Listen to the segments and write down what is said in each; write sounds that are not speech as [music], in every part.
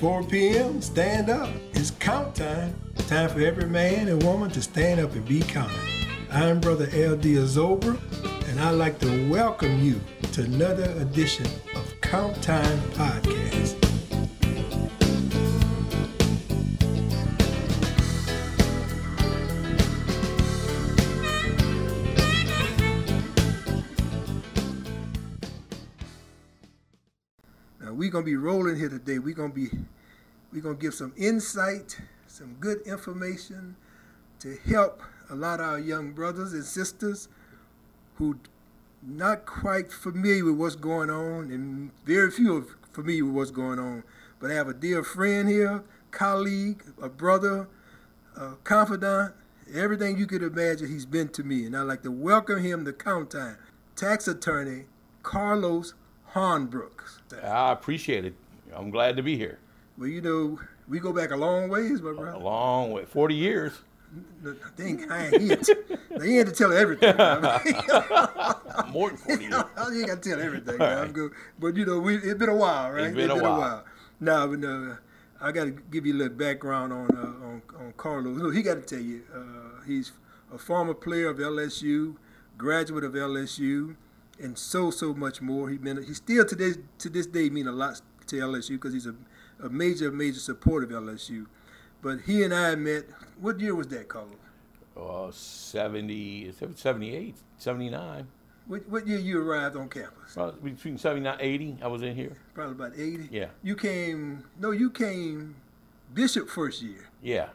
4 p.m. Stand up. It's count time. Time for every man and woman to stand up and be counted. I'm Brother L.D. Azober, and I'd like to welcome you to another edition of Count Time Podcast. Be rolling here today. We're gonna be we're gonna give some insight, some good information to help a lot of our young brothers and sisters who not quite familiar with what's going on, and very few are familiar with what's going on. But I have a dear friend here, colleague, a brother, a confidant, everything you could imagine he's been to me. And I'd like to welcome him to Count Time, tax attorney Carlos Hornbrooks. I appreciate it. I'm glad to be here. Well, you know, we go back a long ways, my A long way, 40 years. Dang, I ain't, here. he [laughs] ain't to tell everything. I [laughs] More than 40 [laughs] you years. ain't got to tell everything. good. But you know, we, it's been a while, right? It's been a while. Now, but, uh, I got to give you a little background on uh, on, on Carlos. Look, he got to tell you, uh, he's a former player of LSU, graduate of LSU, and so so much more. He been he still to this to this day mean a lot to LSU because he's a, a major major supporter of LSU. But he and I met. What year was that, Carlos? Uh, 70, 78, 79. What, what year you arrived on campus? Uh, between 79 80, I was in here. Probably about 80. Yeah. You came, no, you came Bishop first year. Yeah.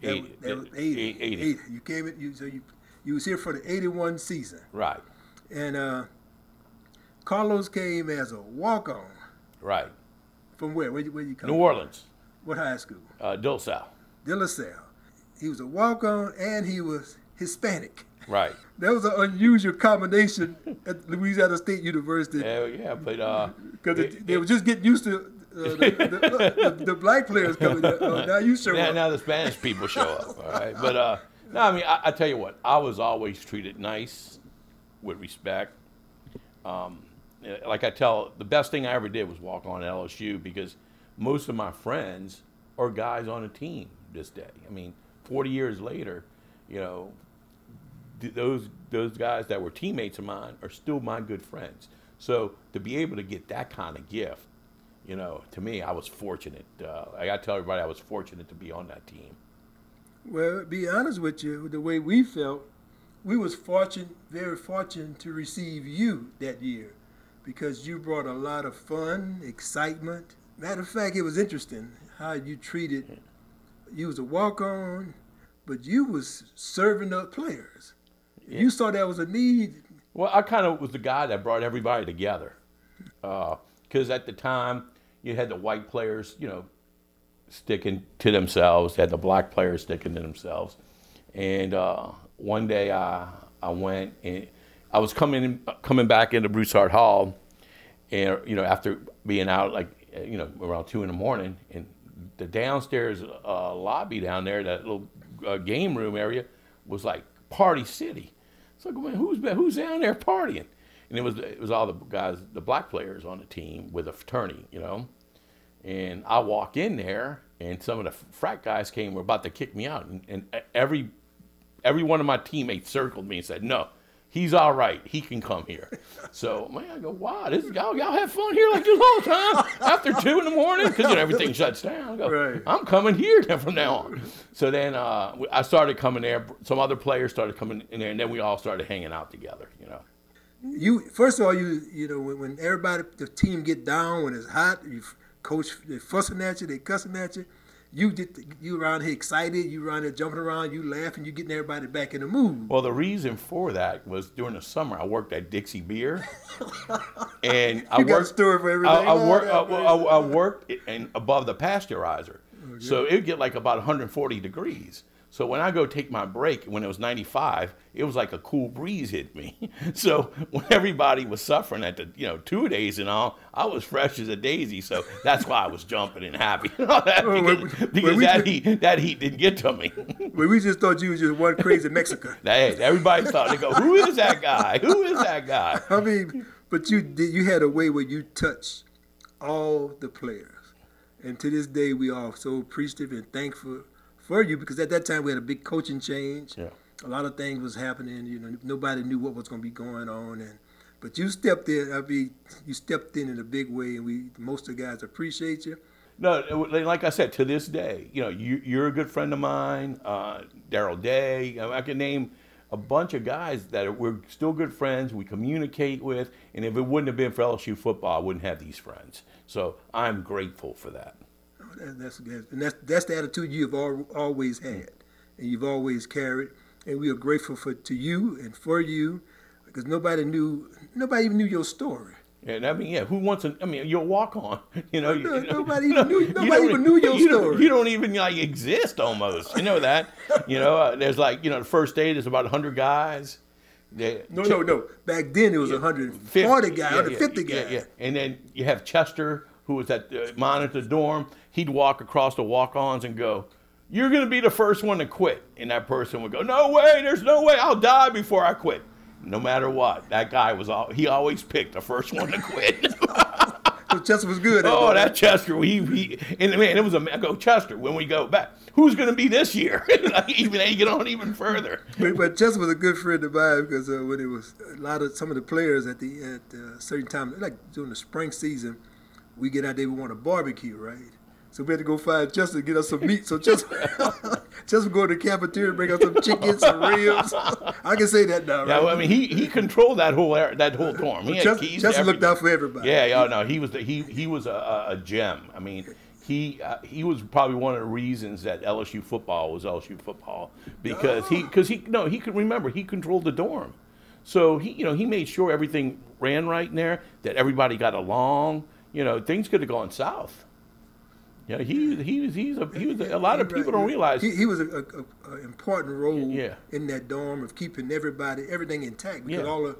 That, 80. was, that was 80, 80. 80. You came, in- you, so you, you was here for the 81 season. Right. And uh, Carlos came as a walk-on. Right. From where? Where you, where you come New from? Orleans. What high school? Uh, Dulcel. De La Salle. He was a walk-on and he was Hispanic. Right. [laughs] That was an unusual combination [laughs] at Louisiana State University Yeah, yeah, but uh, because it- they were just getting used to uh, the, the, [laughs] the, the black players coming. in. Oh, now you show now, up. now the Spanish people show up. All right, but uh, no, I mean, I, I tell you what, I was always treated nice, with respect. Um, like I tell, the best thing I ever did was walk on LSU because most of my friends are guys on a team this day. I mean, 40 years later, you know, th- those those guys that were teammates of mine are still my good friends. So to be able to get that kind of gift, you know, to me, I was fortunate. Uh, I got to tell everybody I was fortunate to be on that team. Well, be honest with you, the way we felt, we was fortunate, very fortunate to receive you that year, because you brought a lot of fun, excitement. Matter of fact, it was interesting how you treated. You was a walk-on, but you was serving up players. You saw that was a need. Well, I kind of was the guy that brought everybody together, because at the time you had the white players, you know, sticking to themselves, had the black players sticking to themselves, and uh, one day I I went and I was coming coming back into Broussard Hall, and you know after being out like you know around two in the morning, and the downstairs uh, lobby down there, that little uh, game room area, was like party city. So go, man, who's been, who's down there partying? And it was it was all the guys, the black players on the team with a fraternity, you know. And I walk in there, and some of the frat guys came, were about to kick me out, and, and every every one of my teammates circled me and said, "No, he's all right. He can come here." So man, I go, "Wow, this y'all y'all have fun here like this all the time after two in the morning because you know, everything shuts down." I go, Right. I'm coming here from now on. So then uh, I started coming there. Some other players started coming in there, and then we all started hanging out together. You know. You first of all, you you know when, when everybody the team get down when it's hot, you coach they fussing at you, they cussing at you. You get the, you around here excited, you around here jumping around, you laughing, you getting everybody back in the mood. Well, the reason for that was during the summer I worked at Dixie Beer, [laughs] and I You got a worked. story for I, everything. I, I, Oh, I, I worked in, above the pasteurizer, oh, so it'd get like about 140 degrees. So when I go take my break, when it was 95, it was like a cool breeze hit me. [laughs] So when everybody was suffering at the you know two days and all, I was fresh as a daisy. So that's why I was jumping and happy [laughs] because, well, well, because we- that heat that heat didn't get to me. [laughs] Well, we just thought you was just one crazy Mexican. Hey, everybody thought they go, who is that guy? Who is that guy? I mean, but you did you had a way where you touched all the players, And to this day, we are so appreciative and thankful for you because at that time we had a big coaching change. Yeah. A lot of things was happening. You know, nobody knew what was going to be going on, and but you stepped in. I mean, you stepped in in a big way, and we most of the guys appreciate you. No, like I said, to this day, you know, you, you're a good friend of mine. Uh, Daryl Day, I can name a bunch of guys that we're still good friends. We communicate with, and if it wouldn't have been for LSU football, I wouldn't have these friends. So I'm grateful for that. Oh, that's, and that's that's the attitude you've always had, and you've always carried. And we are grateful for to you and for you, because nobody knew nobody even knew your story. And I mean, yeah, who wants to? I mean, you'll walk on. [laughs] You know, no, you, nobody [laughs] even knew. Nobody even knew your you story. You don't even like exist almost. You know that. you know, uh, there's like you know the first day there's about hundred guys. They, no, no, no. Back then it was yeah, 140 guys, yeah, 150 yeah, guys. Yeah, yeah. And then you have Chester, who was at the monitor dorm. He'd walk across the walk-ons and go, "You're going to be the first one to quit." And that person would go, "No way! There's no way! I'll die before I quit." no matter what. That guy was all he always picked the first one to quit. [laughs] so Chester was good. Oh, that Chester, he, he and man, it was a I go Chester. When we go back, who's going to be this year? [laughs] even they get on even further. But, but, Chester was a good friend of mine because uh, when it was a lot of some of the players at the at uh, certain time, like during the spring season, we get out there, we want a barbecue, right? So we had to go find Chester to get us some meat. So Chester, [laughs] Chester go to the cafeteria, bring us some chicken, some ribs. I can say that now. Right? Yeah, well, I mean, he, he controlled that whole that whole dorm. He Chester, Chester looked out for everybody. Yeah, yeah, no, he was the, he he was a, a gem. I mean, he uh, he was probably one of the reasons that LSU football was LSU football because oh. he because he no he could remember he controlled the dorm, so he you know he made sure everything ran right in there that everybody got along. You know things could have gone south. Yeah, he he was he's a he was a, a lot of people don't realize he, he was a, a, a, important role yeah. in that dorm of keeping everybody everything intact because yeah. all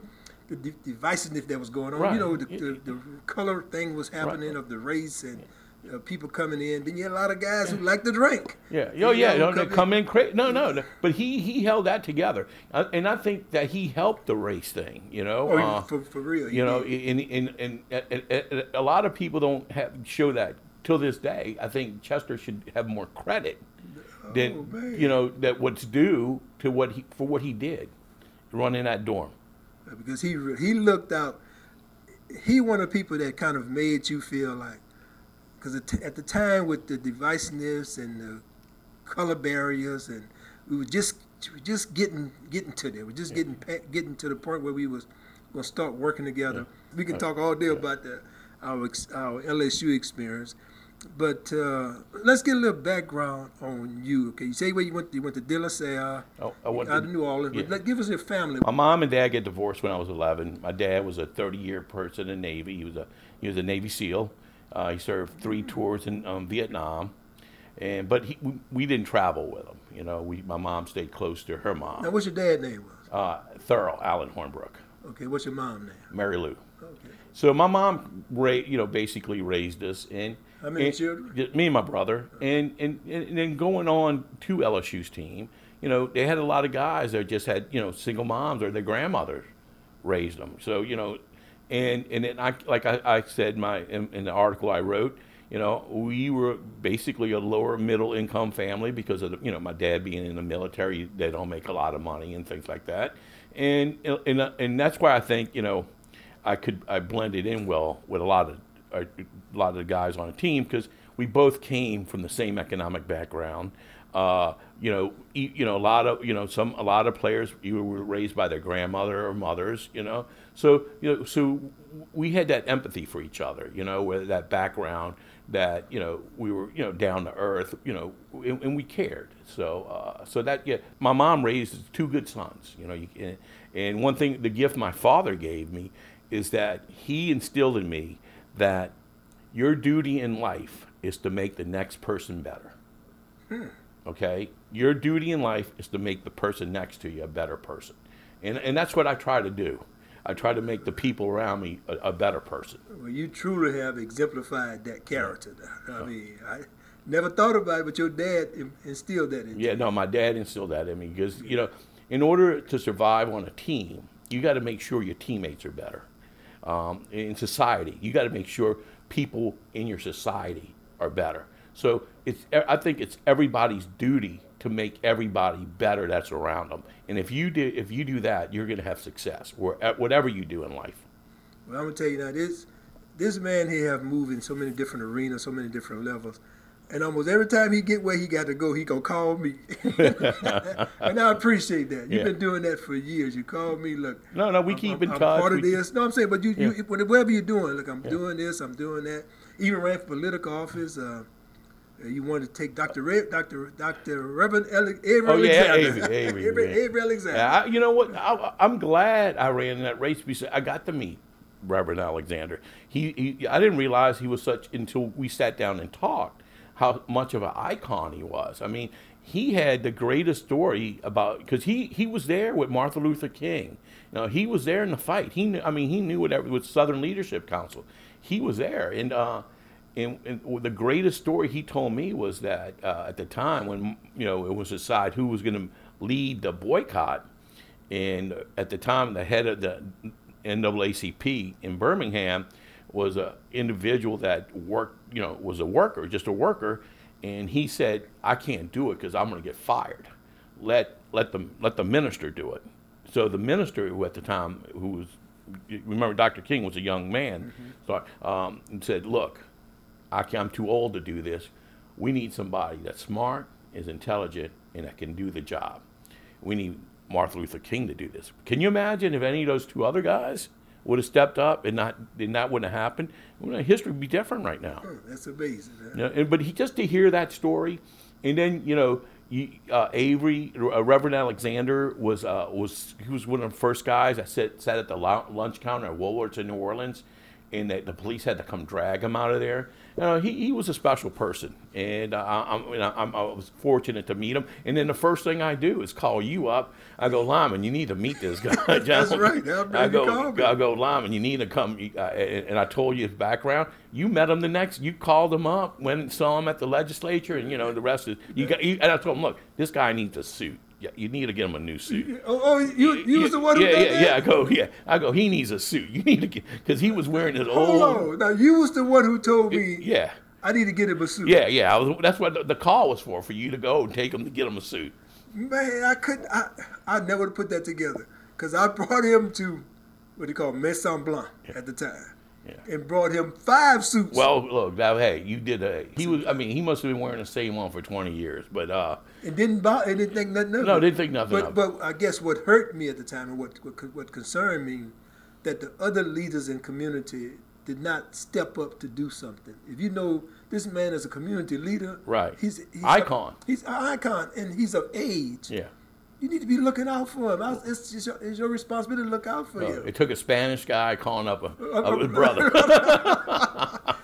the de- divisiveness that was going on. Right. You know, the, the, the, color thing was happening right. of the race and uh, people coming in. Then you had a lot of guys who like to drink. Yeah, oh yeah, know, come, come in, in cra- no, no, no, but he he held that together, uh, and I think that he helped the race thing. You know, oh, uh, for, for real. You know, in in, in, in, a lot of people don't have, show that till this day, I think Chester should have more credit than oh, you know that what's due to what he for what he did, running that dorm. Because he he looked out. He one of the people that kind of made you feel like, because at the time with the divisiveness and the color barriers, and we were just we were just getting getting to there. We're just yeah. getting getting to the point where we was gonna start working together. Yeah. We can talk all day yeah. about the, our our LSU experience. But uh, let's get a little background on you. Okay, you say where you went. You went to De La Salle. Oh, I went out to New Orleans. Yeah. But give us your family. My mom and dad get divorced when I was 11. My dad was a 30-year person in the Navy. He was a he was a Navy SEAL. Uh, he served three tours in um, Vietnam, and but he, we, we, didn't travel with him. You know, we my mom stayed close to her mom. Now, what's your dad name was? Uh, Thurl Allen Hornbrook. Okay, what's your mom name? Mary Lou. Okay. So my mom, ra- you know, basically raised us, and how many and, children? Me and my brother, and, and and then going on to LSU's team, you know, they had a lot of guys that just had you know single moms or their grandmothers raised them. So you know, and and then I like I, I said my in, in the article I wrote, you know, we were basically a lower middle income family because of you know my dad being in the military. They don't make a lot of money and things like that, and and and that's why I think you know I could I blended in well with a lot of a lot of the guys on the team because we both came from the same economic background. Uh, you know, you know, a lot of you know some a lot of players you were raised by their grandmother or mothers. You know, so you know, so we had that empathy for each other. You know, with that background that you know we were you know down to earth. You know, and, and we cared. So uh, so that yeah, my mom raised two good sons. You know, you, and, and one thing the gift my father gave me is that he instilled in me that your duty in life is to make the next person better. Hmm. Okay? Your duty in life is to make the person next to you a better person. And, and that's what I try to do. I try to make the people around me a, a better person. Well, you truly have exemplified that character. I mean, I never thought about it, but your dad instilled that in you. Yeah, no, my dad instilled that in me because, you know, in order to survive on a team, you got to make sure your teammates are better um, in society. You got to make sure people in your society are are better. So it's I think it's everybody's duty to make everybody better that's around them. And if you do if you do that, you're going to have success or whatever you do in life. Well, I'm gonna tell you now this this man here have moved in so many different arenas, so many different levels. And almost every time he get where he got to go, he gonna call me, [laughs] and I appreciate that. You've yeah. been doing that for years. You call me, look. No, no, we I'm, keep I'm, in I'm touch. part of we this. No, I'm saying, but you, yeah. you, whatever you're doing, look, I'm yeah. doing this, I'm doing that. Even ran for political office. Uh, you wanted to take Dr. Re- Dr. Dr. Reverend Ele- Avery oh, yeah, Alexander. Avery, Avery, Avery, Avery Alexander. Yeah, I, you know what? I, am glad I ran that race because I got to meet Reverend Alexander. He, he, I didn't realize he was such until we sat down and talked how much of an icon he was. I mean, he had the greatest story about because he he was there with Martin Luther King. You know, he was there in the fight. He knew, I mean, he knew whatever with Southern Leadership Council. He was there, and uh, and, and the greatest story he told me was that uh, at the time when you know it was decided who was going to lead the boycott, and at the time the head of the NAACP in Birmingham was an individual that worked, you know, was a worker, just a worker, and he said, "I can't do it because I'm going to get fired. Let let the let the minister do it." So the minister, who at the time, who was, remember, Dr. King was a young man, mm-hmm. so um, said, "Look, I am too old to do this. We need somebody that's smart, is intelligent, and that can do the job. We need Martin Luther King to do this. Can you imagine if any of those two other guys would have stepped up and not and that wouldn't have happened? Well, history would be different right now. Oh, that's amazing. You know, and, but he, just to hear that story, and then you know, you, uh, Avery, uh, Reverend Alexander was uh, was he was one of the first guys that sat sat at the lunch counter at Woolworths in New Orleans, and that the police had to come drag him out of there you know, he, he was a special person, and uh, I'm, you know, I'm, i was fortunate to meet him. And then the first thing I do is call you up. I go, Lyman, you need to meet this guy. [laughs] That's right. I go, I go, Lyman, you need to come. Uh, and I told you his background. You met him the next. You called him up, went and saw him at the legislature, and you know the rest is. You got. You, and I told him, look, this guy needs a suit. Yeah, you need to get him a new suit. Oh, oh you, you was the one yeah, who yeah, yeah. I go, yeah. I go. He needs a suit. You need to get because he was wearing his Hold old. On. Now you was the one who told me. Yeah. I need to get him a suit. Yeah, yeah. Was, that's what the, the, call was for, for you to go and take him to get him a suit. Man, I couldn't. I I never put that together because I brought him to what do you call it, Maison Blanche yeah. at the time. Yeah. And brought him five suits. Well, look, now, hey, you did a. He was. I mean, he must have been wearing the same one for twenty years, but uh. And didn't buy. And didn't think nothing of No, didn't think nothing. But but I guess what hurt me at the time and what what, what concerned me, that the other leaders in community did not step up to do something. If you know this man is a community leader, right? He's, he's icon. A, he's an icon, and he's of age. Yeah. You need to be looking out for him. It's, it's, your, it's your, responsibility to look out for him. It took a Spanish guy calling up a, [laughs] a, a brother.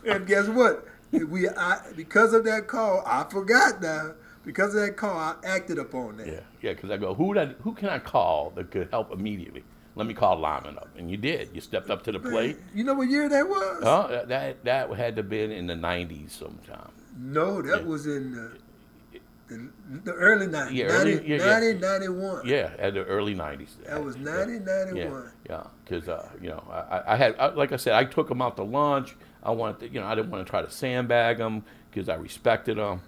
and guess what? We I, because of that call, I forgot now. Because of that call, I acted upon that. Yeah, yeah. Because I go, who I, who can I call that could help immediately? let me call Lyman up. And you did. You stepped up to the plate. You know what year that was? Oh, that that had to have been in the 90s sometime. No, that yeah. was in the, the, the early 90s. Yeah, early, 90, yeah, 90, 91. Yeah, at the early 90s. That was 90, 91. Yeah, because, yeah. uh, you know, I, I had, I, like I said, I took him out to lunch. I wanted to, you know, I didn't want to try to sandbag him because I respected him.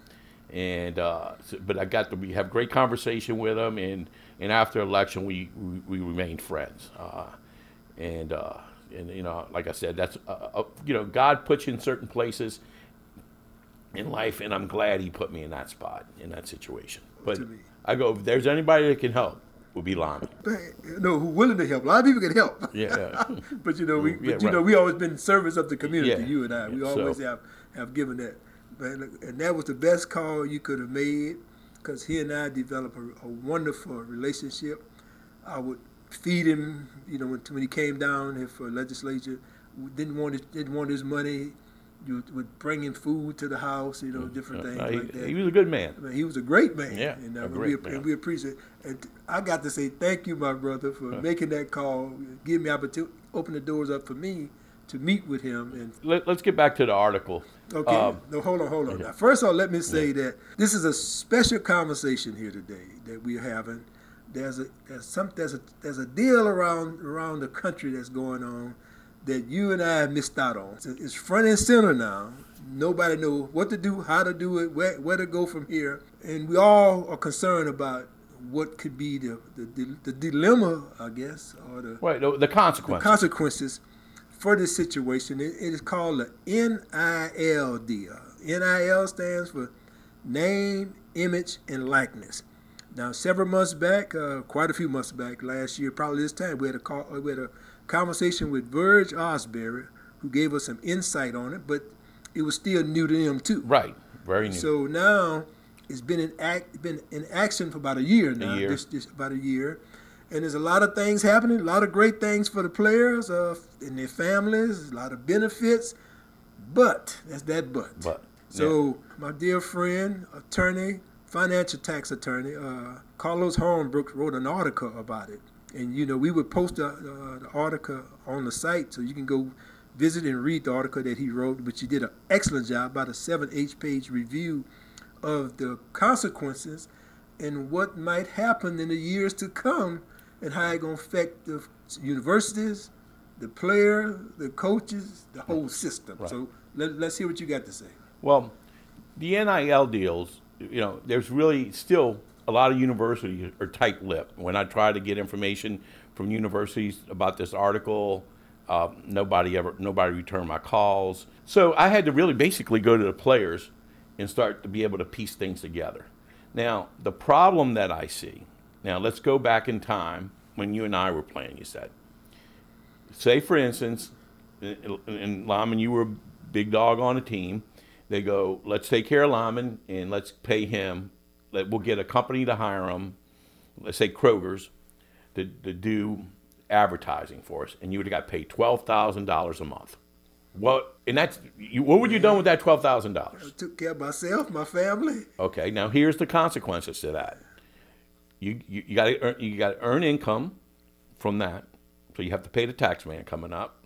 And, uh, so, but I got to be, have great conversation with him. And, and after election, we, we, we remained friends. Uh, and, uh, and, you know, like I said, that's, uh, uh, you know, God puts you in certain places in life, and I'm glad He put me in that spot, in that situation. But I go, if there's anybody that can help, would be Lyman. No, who willing to help. A lot of people can help. Yeah. [laughs] but you know, we, yeah, but, you right. know, we always been in service of the community. Yeah. You and I, we always so. have have given that. And that was the best call you could have made because he and I developed a, a, wonderful relationship. I would feed him, you know, when, when he came down here for legislature. Didn't want his, didn't want his money. You would bring him food to the house, you know, mm, different things uh, he, like that. He was a good man. I mean, he was a great man. Yeah, and, uh, a great we, man. And we appreciate. And I got to say thank you, my brother, for making that call, giving me opportunity, open the doors up for me to meet with him. And Let, us get back to the article. Okay. Um, no, hold on, hold on. Now, first of all, let me say yeah. that this is a special conversation here today that we're having. There's a there's some there's a there's a deal around around the country that's going on that you and I missed out on. It's front and center now. Nobody knows what to do, how to do it, where, where to go from here. And we all are concerned about what could be the, the, the dilemma, I guess, or the, right, the, the consequences. The consequences for this situation. it, it is called the NIL deal. NIL stands for name, image, and likeness. Now, several months back, uh, quite a few months back, last year, probably this time, we had a call, we had a conversation with Verge Ausberry, who gave us some insight on it, but it was still new to them too. Right, very new. So now it's been in act, been in action for about a year now. A year. This, this, about a year, and there's a lot of things happening. A lot of great things for the players uh, and their families. A lot of benefits, but that's that but. But so yeah. my dear friend, attorney financial tax attorney, uh, Carlos Hornbrook, wrote an article about it. And, you know, we would post the, uh, the article on the site so you can go visit and read the article that he wrote, but he did an excellent job, about a seven, eight page review of the consequences and what might happen in the years to come and how it's going to affect the universities, the player, the coaches, the whole system. Right. So let, us hear what you got to say. Well, the NIL deals you know, there's really still a lot of universities are tight-lipped. When I try to get information from universities about this article, uh, nobody ever, nobody returned my calls. So I had to really basically go to the players and start to be able to piece things together. Now, the problem that I see, now let's go back in time when you and I were playing, you said. Say, for instance, and Lyman, you were a big dog on a team, they go, let's take care of Lyman and let's pay him. Let, we'll get a company to hire him, let's say Kroger's, to, to do advertising for us, and you would have got paid twelve thousand dollars a month. What and that's you, what would you done with that twelve thousand dollars? Took care of myself, my family. Okay, now here's the consequences to that. You you, you got to you got to earn income from that, so you have to pay the tax man coming up.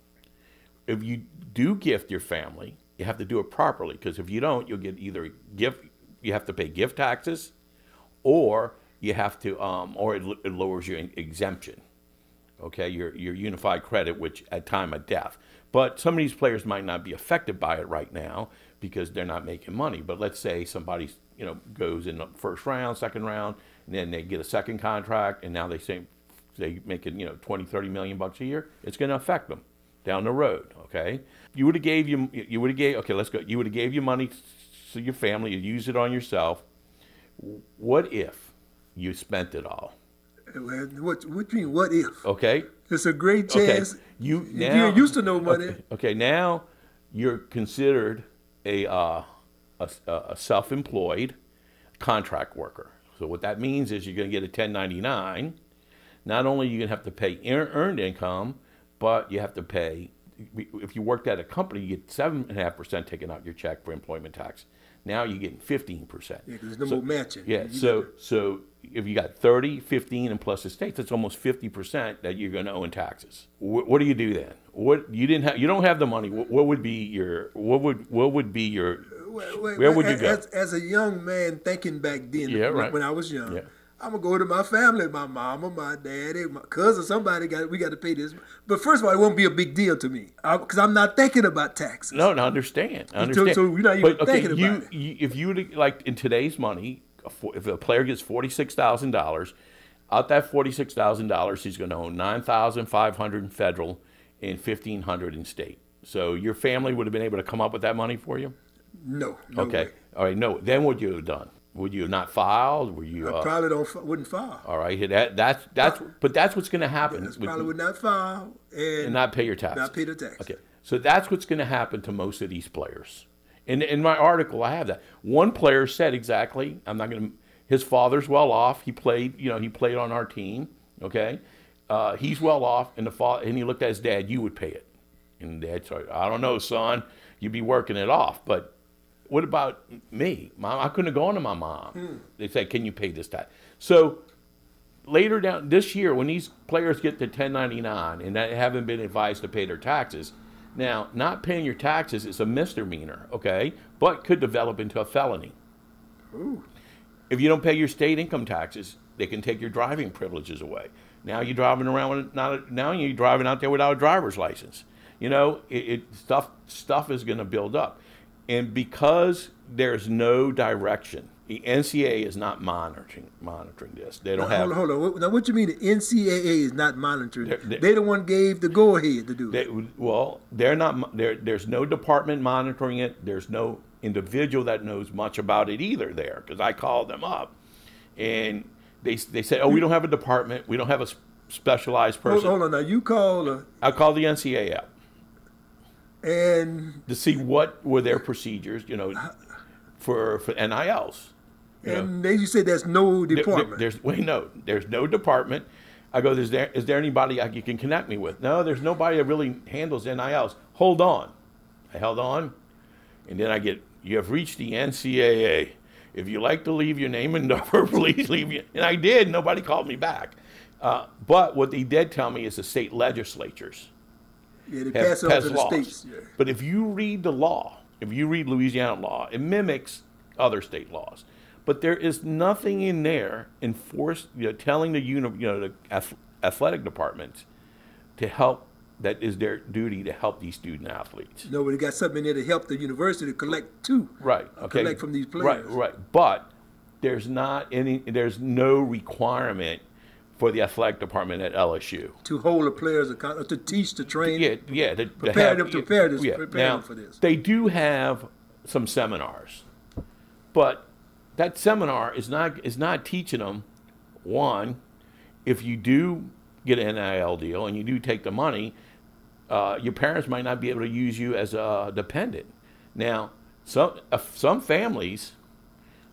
If you do gift your family, you have to do it properly because if you don't, you'll get either gift, you have to pay gift taxes, or you have to, um, or it, it lowers your exemption. Okay, your your unified credit, which at time of death. But some of these players might not be affected by it right now because they're not making money. But let's say somebody you know goes in the first round, second round, and then they get a second contract, and now they say they making you know 20, 30 million bucks a year. It's going to affect them down the road. Okay, you would have gave you you would have gave okay let's go you would have gave your money to your family you use it on yourself what if you spent it all what what do you mean what if okay it's a great chance okay. you now, you're used to no money okay, okay now you're considered a, uh, a, a self-employed contract worker so what that means is you're going to get a 1099 not only are you going to have to pay earned income but you have to pay if you worked at a company, you get seven and a half percent taken out your check for employment tax. Now you're getting fifteen percent. Yeah, because there's no so, more matching. Yeah, you so so if you got 30, 15, and plus estates, that's almost fifty percent that you're going to owe in taxes. What, what, do you do then? What you didn't have? You don't have the money. What, what would be your? What would what would be your? Wait, wait, where would you go? As, as, a young man thinking back then, yeah, when, right. when I was young. Yeah I'm gonna go to my family, my mama, my daddy, my cousin, somebody got we got to pay this. But first of all, it won't be a big deal to me because I'm not thinking about taxes. No, no, understand. I understand. So, so you're not even but, okay, thinking you, about it. You, if you would like in today's money, if a player gets forty six thousand dollars, out that forty six thousand dollars, he's going to own nine thousand five hundred in federal and fifteen hundred in state. So your family would have been able to come up with that money for you. No. no okay. Way. All right. No. Then what would you have done? Would you have not filed? Were you? I uh, probably don't wouldn't file. All right, that that's that's but that's what's going to happen. Yes, probably would not file and, and, not pay your tax. Not pay the tax. Okay, so that's what's going to happen to most of these players. In in my article, I have that. One player said exactly. I'm not going to. His father's well off. He played. You know, he played on our team. Okay, uh, he's well off, and the father and he looked at his dad. You would pay it, and dad said, "I don't know, son. You'd be working it off, but." What about me? Mom, I couldn't have gone to my mom. Hmm. They said, "Can you pay this tax?" So later down this year, when these players get to 1099 and they haven't been advised to pay their taxes, now not paying your taxes is a misdemeanor, okay, but could develop into a felony. Ooh. If you don't pay your state income taxes, they can take your driving privileges away. Now you're driving around with not a, now you're driving out there without a driver's license. You know, it, it stuff stuff is going to build up, and because there's no direction, the NCAA is not monitoring monitoring this. They don't now, have. Hold on, hold on. Now, what do you mean the NCAA is not monitoring? They're- They're, they're- the one gave the go ahead to do it. They, well, they're not. There, there's no department monitoring it. There's no individual that knows much about it either. There, because I called them up, and they they said, "Oh, we don't have a department. We don't have a specialized person." hold on now. You call uh, I called the NCAA up and to see what were their procedures, you know, for for NILs. You know, and they you said there's no There- there- department. there's wait no, there's no department. I go, is there is there anybody I, you can connect me with? No, there's nobody that really handles NILs. Hold on. I held on, and then I get, you have reached the NCAA. If you like to leave your name and number, [laughs] please leave your. And I did. Nobody called me back. Uh, but what they did tell me is the state legislatures yeah, they pass it on to the laws. states. Yeah. But if you read the law, if you read Louisiana law, it mimics other state laws. But there is nothing in there enforced, you know, telling the uni, you know, the athletic departments to help. That is their duty to help these student athletes. No, but they got something in there to help the university to collect too. Right. uh, Okay. Collect from these players. Right. Right. But there's not any. There's no requirement for the athletic department at LSU. To hold the players accountable, to teach, to train. Yeah, yeah. To, to Prepare have- them to prepare this- prepare now, them for this. They do have some seminars, but that seminar is not is not teaching them. One, if you do get an NIL deal and you do take the money, uh, your parents might not be able to use you as a dependent. Now, some uh, some families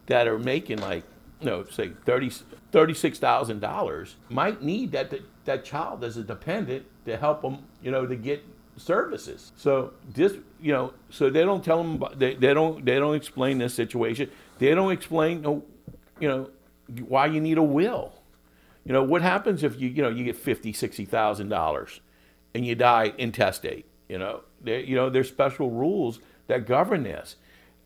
that are making like know say thirty thirty six thousand dollars might need that, that that child as a dependent to help them you know to get services. So this you know so they don't tell them they, they don't they don't explain this situation. They don't explain no, you know why you need a will. You know what happens if you you know you get fifty sixty thousand dollars and you die intestate you know? There you know there's special rules that govern this.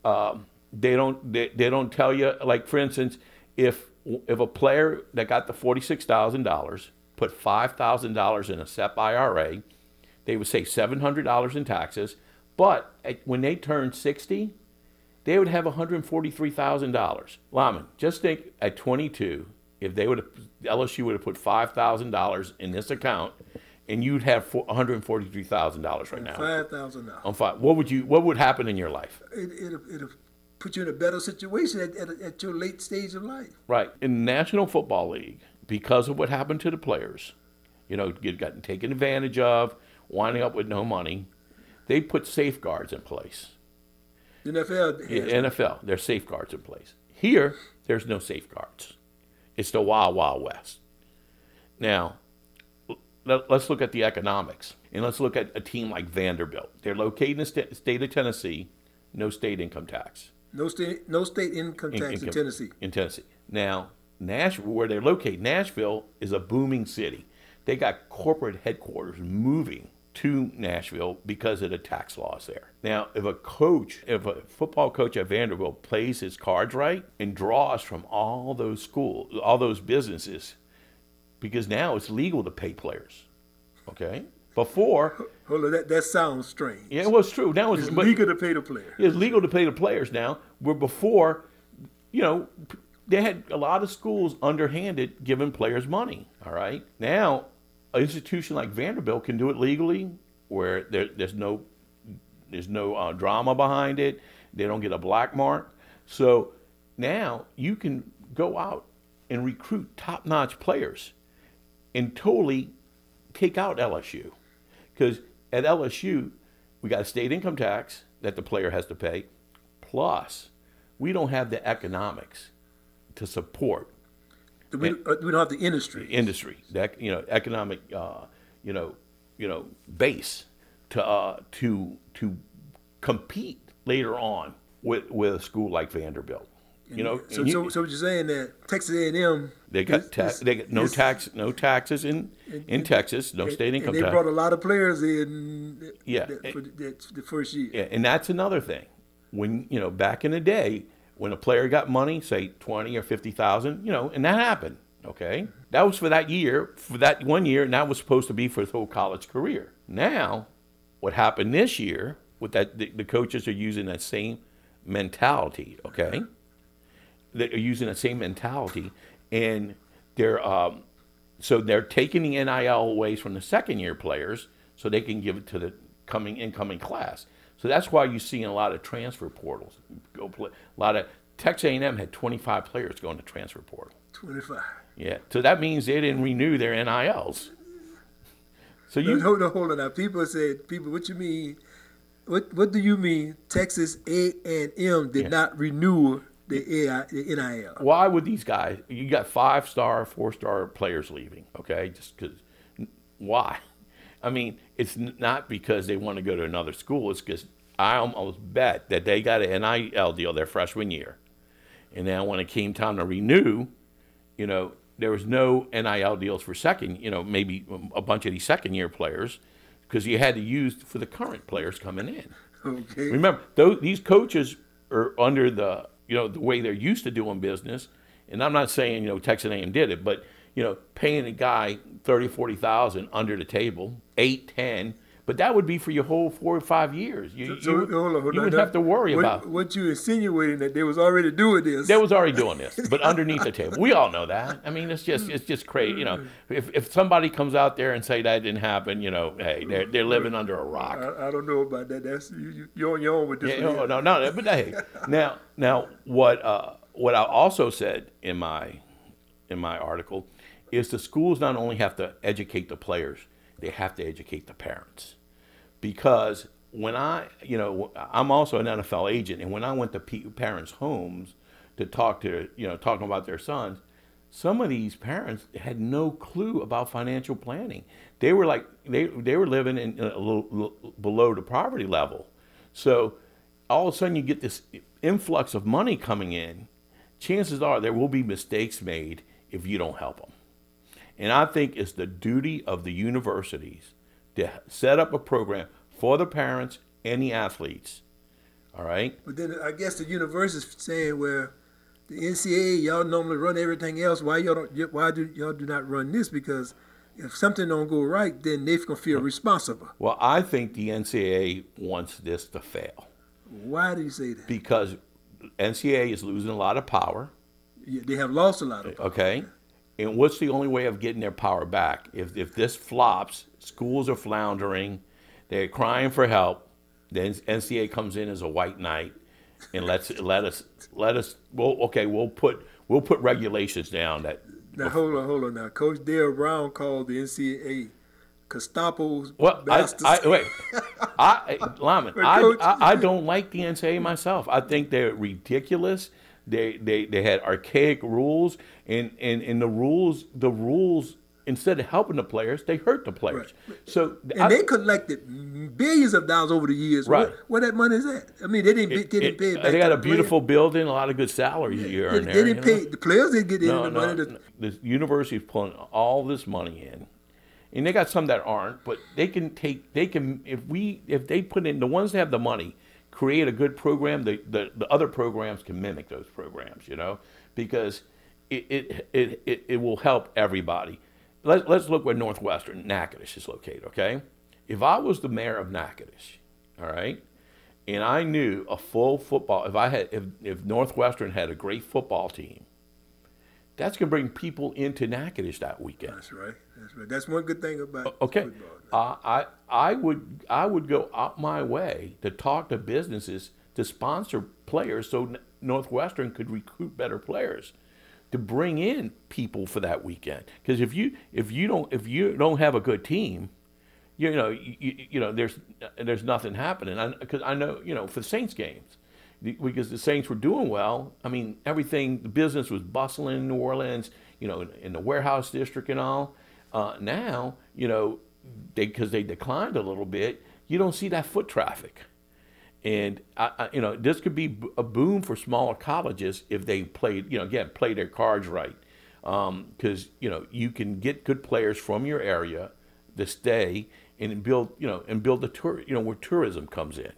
Um, they don't they, they don't tell you like for instance if if a player that got the forty six thousand dollars put five thousand dollars in a SEP IRA, they would save seven hundred dollars in taxes. But when they turn sixty, they would have one hundred forty three thousand dollars. Lyman, just think at twenty two, if they would have LSU would have put five thousand dollars in this account, and you'd have one hundred forty three thousand dollars right now Five thousand dollars. on five. What would you? What would happen in your life? It, it'll, it'll put you in a better situation at, at, at your late stage of life. Right. In National Football League, because of what happened to the players, you know, get gotten taken advantage of, winding up with no money, they put safeguards in place. The NFL has NFL, there's safeguards in place. Here, there's no safeguards. It's the wild, wild west. Now, let, us look at the economics, and let's look at a team like Vanderbilt. They're located in the state of Tennessee, no state income tax. No state no state income tax in, income- Tennessee. In Tennessee. Now, Nashville, where they're located, Nashville is a booming city. They got corporate headquarters moving to Nashville because of the tax laws there. Now, if a coach, if a football coach at Vanderbilt plays his cards right and draws from all those schools, all those businesses, because now it's legal to pay players. Okay? Before, Hold on, that, that sounds strange. yeah, it was true. Now it's, It's legal to pay the player. it's legal to pay the players now. Where before, you know, they had a lot of schools underhanded giving players money. All right. Now, an institution like Vanderbilt can do it legally, where there, there's no there's no uh, drama behind it. They don't get a black mark. So now you can go out and recruit top-notch players and totally take out LSU. Because at LSU, we got a state income tax that the player has to pay, plus we don't have the economics to support We, uh, we don't have the industry. industry, that you know, economic, uh, you know, you know, base to uh, to to compete later on with with a school like Vanderbilt. You know, So, you- so, so what you're saying that Texas A&M they got is- ta- is- they get no is- tax no taxes in in Texas, no state and, income and they tax. brought a lot of players in. Yeah. that- for the, that, the first year. Yeah, and that's another thing. When you know, back in the day, when a player got money, say twenty or fifty thousand, you know, and that happened. Okay, that was for that year, for that one year, and that was supposed to be for his whole college career. Now, what happened this year with that the, the coaches are using that same mentality. Okay, they're using that same mentality, and they're um, so they're taking the NIL away from the second year players so they can give it to the coming incoming class. So that's why you see a lot of transfer portals. Go play, a lot of Texas A&M had 25 players going to transfer portal. 25. Yeah, so that means they didn't renew their NILs. So you No, hold on, hold on. Now, people said, people, what you mean? What What do you mean? Texas A and M did Yeah. not renew the AI, the NIL. why would these guys? You got five star, four star players leaving. Okay, just because. Why? I mean, it's not because they want to go to another school. It's because I almost bet that they got an NIL deal their freshman year, and now when it came time to renew, you know, there was no NIL deals for second. You know, maybe a bunch of these second year players, because you had to use for the current players coming in. Okay. Remember, those, these coaches are under the you know the way they're used to doing business, and I'm not saying you know Texas A&M did it, but you know paying a guy 30, 40,000 under the table, eight, ten, but that would be for your whole four or five years. You, So you, would- hold on, hold you would have to worry what, about. what you insinuating that they was already doing this. They was already doing this, but [laughs] underneath the table. We all know that. I mean, it's just it's just crazy. You know, if if somebody comes out there and say that didn't happen, you know, hey, they're they're living under a rock. I, I don't know about that. That's you, you, you're on your own with this. Yeah, no, no, no. But hey, [laughs] now, now, what uh, what I also said in my in my article is the schools not only have to educate the players, they have to educate the parents, because when I, you know, I'm also an NFL agent, and when I went to parents' homes to talk to, you know, talking about their sons, some of these parents had no clue about financial planning. They were like they they were living in a little, below the poverty level. So all of a sudden you get this influx of money coming in. Chances are there will be mistakes made if you don't help them. And I think it's the duty of the universities to set up a program for the parents and the athletes. All right? But then I guess the universe is saying, where the NCAA y'all normally run everything else. Why y'all don't? Why do y'all do not run this? Because if something don't go right, then they're gonna feel responsible. Well, I think the NCAA wants this to fail Why do you say that? because NCAA is losing a lot of power. Yeah, they have lost a lot of. Okay. And what's the only way of getting their power back? If, if this flops, schools are floundering, they're crying for help. The NCAA comes in as a white knight and lets let us let us. Well, okay, we'll put we'll put regulations down that. Now hold on, hold on. Now, Coach Dale Brown called the NCAA Gestapo's Well, I, bastards. I wait, [laughs] I Lyman, I, Coach- I I don't like the NCAA myself. I think they're ridiculous. They they they had archaic rules, and and and the rules the rules instead of helping the players, they hurt the players. So and I- they collected billions of dollars over the years. Right. Where, where that money is at? I mean, they didn't, it- didn't it- pay it back. they got a the beautiful building, a lot of good salaries you earn They, there. they didn't you know? pay. The players didn't get any No, money. To, no. The university is pulling all this money in, and they got some that aren't. But they can take. They can if we if they put in the ones that have the money, create a good program. The the, the other programs can mimic those programs. You know, because it it it, it, it will help everybody. Let, let's look where Northwestern Natchitoches is located. Okay, if I was the mayor of Natchitoches, all right. And I knew a full football. If I had, if, if Northwestern had a great football team, that's going to bring people into Natchitoches that weekend. that's right. That's right. That's one good thing about Okay, football. uh, I I would I would go out my way to talk to businesses to sponsor players so N- Northwestern could recruit better players to bring in people for that weekend. Because if you if you don't if you don't have a good team, you know you, you, know there's there's nothing happening. Because I, know you know for the Saints games because the Saints were doing well. I mean, everything, the business was bustling in New Orleans, you know, in, in the warehouse district and all. Uh, now, you know, they because they declined a little bit, you don't see that foot traffic. And I, I, you know, this could be a boom for smaller colleges if they played, you know, again, play their cards right. Um, because you know, you can get good players from your area to stay and build, you know, and build the tour, you know, where tourism comes in.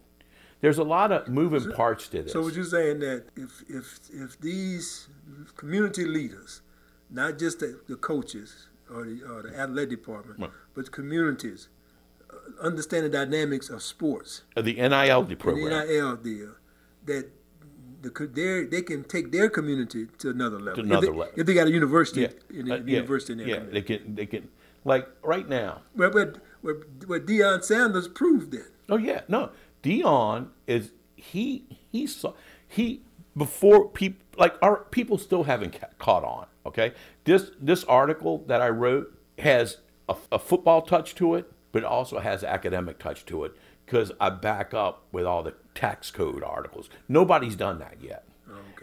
There's a lot of moving parts to this. So, was you're saying that if if if these community leaders, not just the, the coaches or the or the athletic department, Right. but communities, understand the dynamics of sports. The NIL program. The. NIL deal that the, their, they can take their community to another level. To another if they, level. If they got a university, Yeah, in the, uh, yeah, university in their yeah. community. They can, they can, like right now. But, but, but Deion Sanders proved that. Oh yeah, no. Deion is he he saw he before people like our people still haven't ca- caught on. Okay, this this article that I wrote has a, a football touch to it, but it also has academic touch to it because I back up with all the tax code articles. Nobody's done that yet.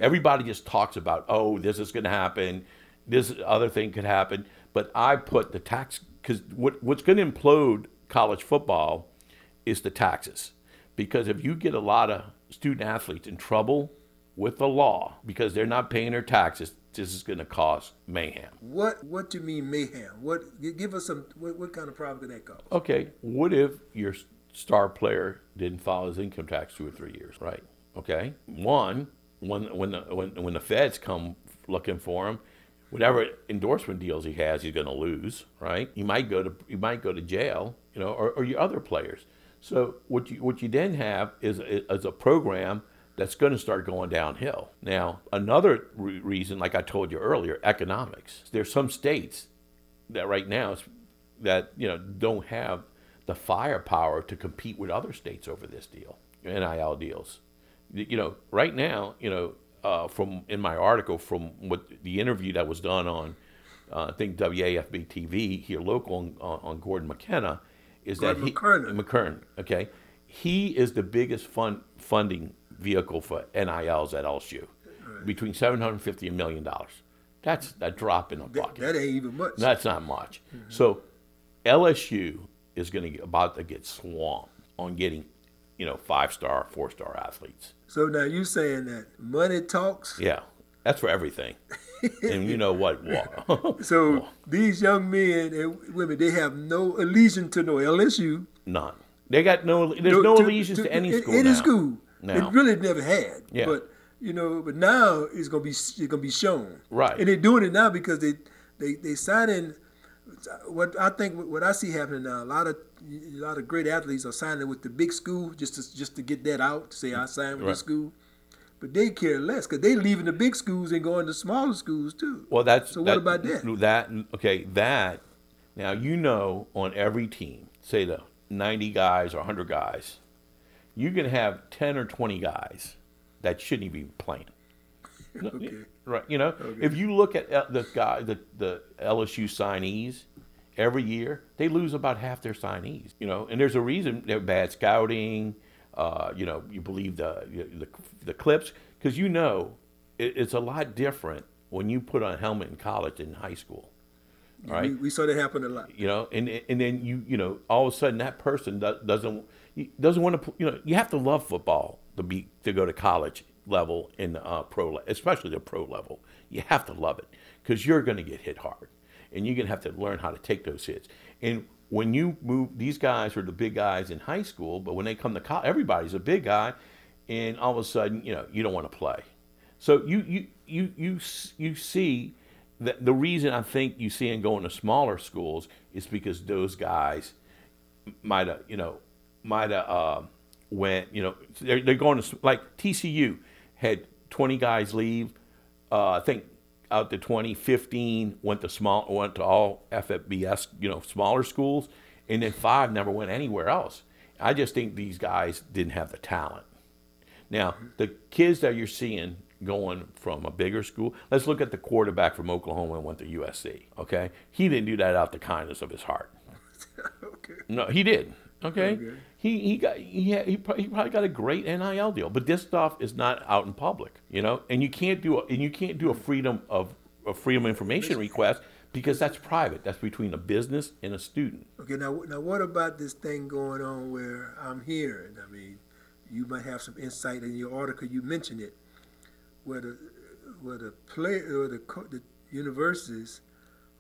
Everybody just talks about oh this is going to happen, this other thing could happen, but I put the tax because what what's going to implode college football is the taxes. Because if you get a lot of student athletes in trouble with the law because they're not paying their taxes, this is going to cause mayhem. What What do you mean mayhem? What give us some? What, what kind of problem could that cause? Okay, what if your star player didn't file his income tax two or three years? Right. Okay. One, when when the when, when the feds come looking for him, whatever endorsement deals he has, he's going to lose. Right. He might go to he might go to jail. You know, or, or your other players. So what you what you then have is is a program that's going to start going downhill. Now, another re- reason, like I told you earlier, economics. There's some states that right now that you know don't have the firepower to compete with other states over this deal, NIL deals. You know, right now, you know, uh, from in my article from what the interview that was done on, uh, I think WAFB TV here local on, on, on Gordon McKenna, is Gordon that he McKernan. McKern, okay, he is the biggest fund funding vehicle for NILs at LSU, between seven hundred fifty and million dollars. That's a drop in the That, bucket. that ain't even much. That's not much. Mm-hmm. So LSU is going to get about to get swamped on getting, you know, five star, four star athletes. so now you saying that money talks. Yeah, that's for everything. [laughs] and you know what? [laughs] So these young men and women, they have no allegiance to no LSU. None. They got no. There's no allegiance to, any school Any now. school. Now. It really never had. Yeah. But you know, but now it's gonna be it's gonna be shown. Right. And they're doing it now because they they they signing. What I think what I see happening now, a lot of a lot of great athletes are signing with the big school just to just to get that out. To say I signed with Right. the school. But they care less because they're leaving the big schools and going to smaller schools too. Well, that's So what about that? That okay, that now you know on every team, say the ninety guys or hundred guys, you can have ten or twenty guys that shouldn't even be playing. [laughs] Okay. Right, you know, okay. if you look at uh, the guy, the the LSU signees, every year they lose about half their signees. You know, and there's a reason they're bad scouting. Uh, you know, you believe the the, the clips because you know it, it's a lot different when you put on a helmet in college than in high school, right? We, we saw that happen a lot. you know, and and then you you know all of a sudden that person doesn't doesn't want to you know you have to love football to be to go to college level in uh, pro especially the pro level. You have to love it because you're going to get hit hard and you're going to have to learn how to take those hits. And when you move these guys are the big guys in high school but when they come to college everybody's a big guy and all of a sudden you know you don't want to play. So you you you you you see that the reason I think you see them going to smaller schools is because those guys might have you know might have uh, went you know they're, they're going to like TCU had 20 guys leave uh, I think out to 2015 went to small went to all FFBS you know smaller schools and then five never went anywhere else I just think these guys didn't have the talent now, the kids that you're seeing going from a bigger school, let's look at the quarterback from Oklahoma and went to USC. Okay, he didn't do that out the kindness of his heart. [laughs] okay. No, he did. Okay, Okay. he he got he had, he probably got a great NIL deal, but this stuff is not out in public, you know, and you can't do a, and you can't do a freedom of a freedom of information request because that's private. That's between a business and a student. Okay, now now what about this thing going on where I'm hearing? I mean, you might have some insight in your article. You mentioned it, where the where the player or the the universities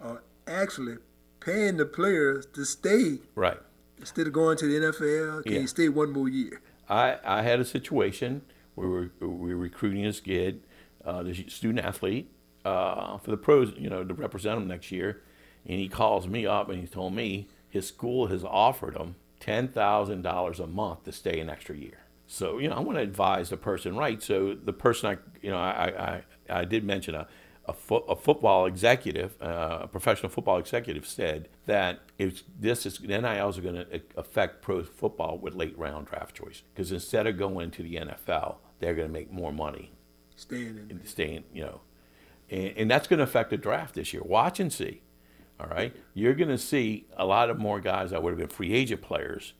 are actually paying the players to stay Right. Instead of going to the NFL. Can Yeah. you stay one more year? I, I had a situation where we were, we were recruiting this kid, uh, this student athlete, uh, for the pros, you know, to represent him next year. And he calls me up and he told me his school has offered him ten thousand dollars a month to stay an extra year. So you know, I want to advise the person right. So the person I, you know, I I, I did mention a a, fo- a football executive, uh, a professional football executive, said that if this is NILs are going to affect pro football with late round draft choice because instead of going to the NFL, they're going to make more money Staying in. staying, you know, and, and that's going to affect the draft this year. Watch and see. All right, you're going to see a lot of more guys that would have been free agent players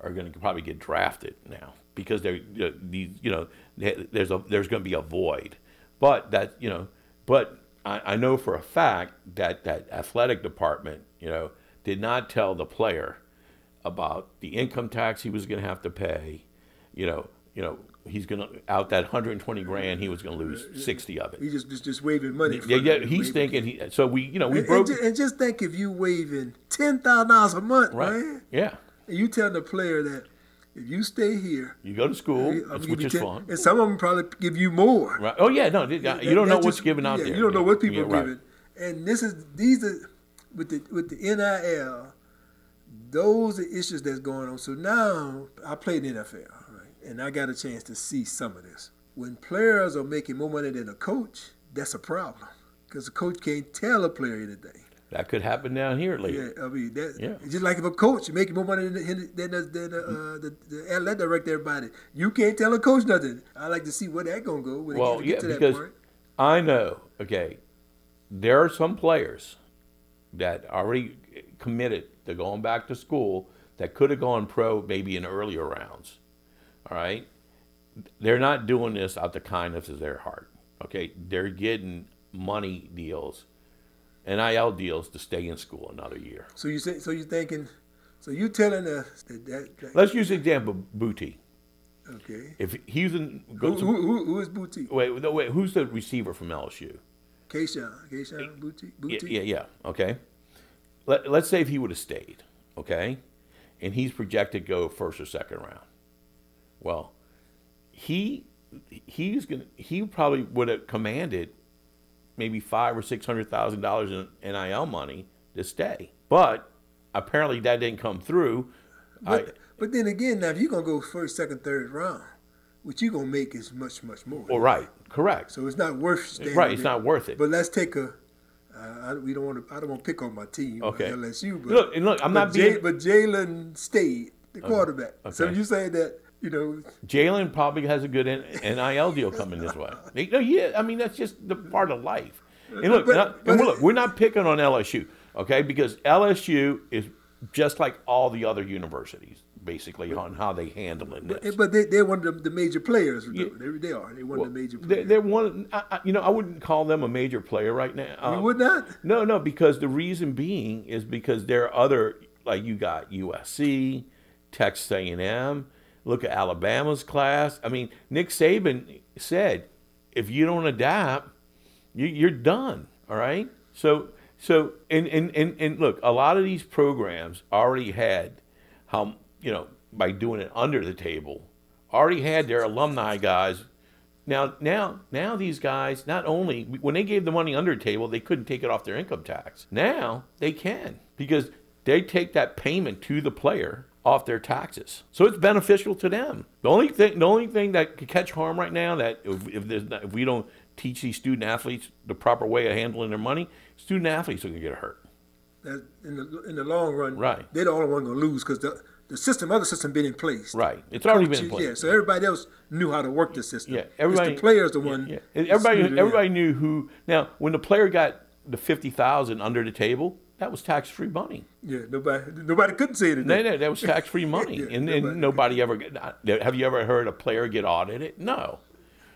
are going to probably get drafted now because they're you know, these you know there's a there's going to be a void, but that you know, but I, I know for a fact that that athletic department you know did not tell the player about the income tax he was going to have to pay, you know, you know he's going to out that 120 grand he was going to lose 60 of it. He just just, just waving money. Yeah, yeah, he's thinking he. So we, you know, we And, broke. and, ju- and just think if you waving ten thousand dollars a month, right. man, Yeah. and you telling the player that you stay here, You go to school, I'm that's which you is 10 fun. and some of them probably give you more. Right. Oh yeah, no, you That- don't know what's just- given out yeah, there. You don't know what people yeah, are right. giving. And this is these are with the with the NIL. Those are issues that's going on. So now I played the NFL, right, and I got a chance to see some of this. When players are making more money than a coach, that's a problem because the coach can't tell a player anything. That could happen down here later. Yeah, I mean that. Yeah. It's just like if a coach making more money than the, than the, than the, uh, the, the athletic director, everybody, you can't tell a coach nothing. I like to see where that gonna go when Well, yeah, get to that because. I know. Okay, there are some players that already committed to going back to school that could have gone pro maybe in earlier rounds. All right, they're not doing this out the kindness of their heart. Okay, they're getting money deals, NIL deals to stay in school another year. So you say, so you thinking, so you telling us that, that, that Let's use the example Booty. okay? If he's in, Who, who, who, who is Boutte? wait, no, wait, who's the receiver from LSU? Kayshon, Kayshon Boutte, Yeah, yeah, yeah. Okay. Let, let's say if he would have stayed, okay, and he's projected to go first or second round. Well, he he's gonna he probably would have commanded maybe five or six hundred thousand dollars in NIL money to stay, but apparently that didn't come through. But, I, but then again, now if you're gonna go first, second, third round, what you're gonna make is much, much more. well, right, correct, So it's not worth staying. right. It's there. not worth it. But let's take a. Uh, I, we don't want to. I don't want to pick on my team. Okay. LSU. But Look, and look, I'm not Jay- being- But Jayden stayed the quarterback. So okay. you say that you know Jayden probably has a good NIL deal coming this way. No, yeah, I mean that's just the part of life. And look, But- and but- look, we're not picking on LSU, okay? Because LSU is just like all the other universities, basically, on how they handle it. But, but they, they're one of the, the major players. They, they are. They're one of the major players. they're one. I, you know, I wouldn't call them a major player right now. you Um, would not? no, no, because the reason being is because there are other like you got USC, Texas A&M. Look at Alabama's class. I mean, Nick Saban said, if you don't adapt, you, you're done. All right. So so and, and and and look, a lot of these programs already had how you know by doing it under the table, already had their alumni guys now, now, now these guys not only when they gave the money under the table, they couldn't take it off their income tax. Now they can because they take that payment to the player off their taxes, so it's beneficial to them. The only thing, the only thing that could catch harm right now that if, if, there's not, if we don't teach these student athletes the proper way of handling their money, student athletes are going to get hurt. That in the in the long run, Right. They're the only one going to lose because the the system, other system, been in place. Right, it's already been in place. Yeah. So everybody else knew how to work the system. Yeah, It's everybody. the players, the one. Yeah, yeah. Everybody, everybody knew who. Now, when the player got the fifty thousand under the table, that was tax-free money. Yeah. Nobody. Nobody couldn't say it. No, no, that was [laughs] tax-free money, Yeah, and, nobody- and nobody ever. got- Have you ever heard a player get audited? No,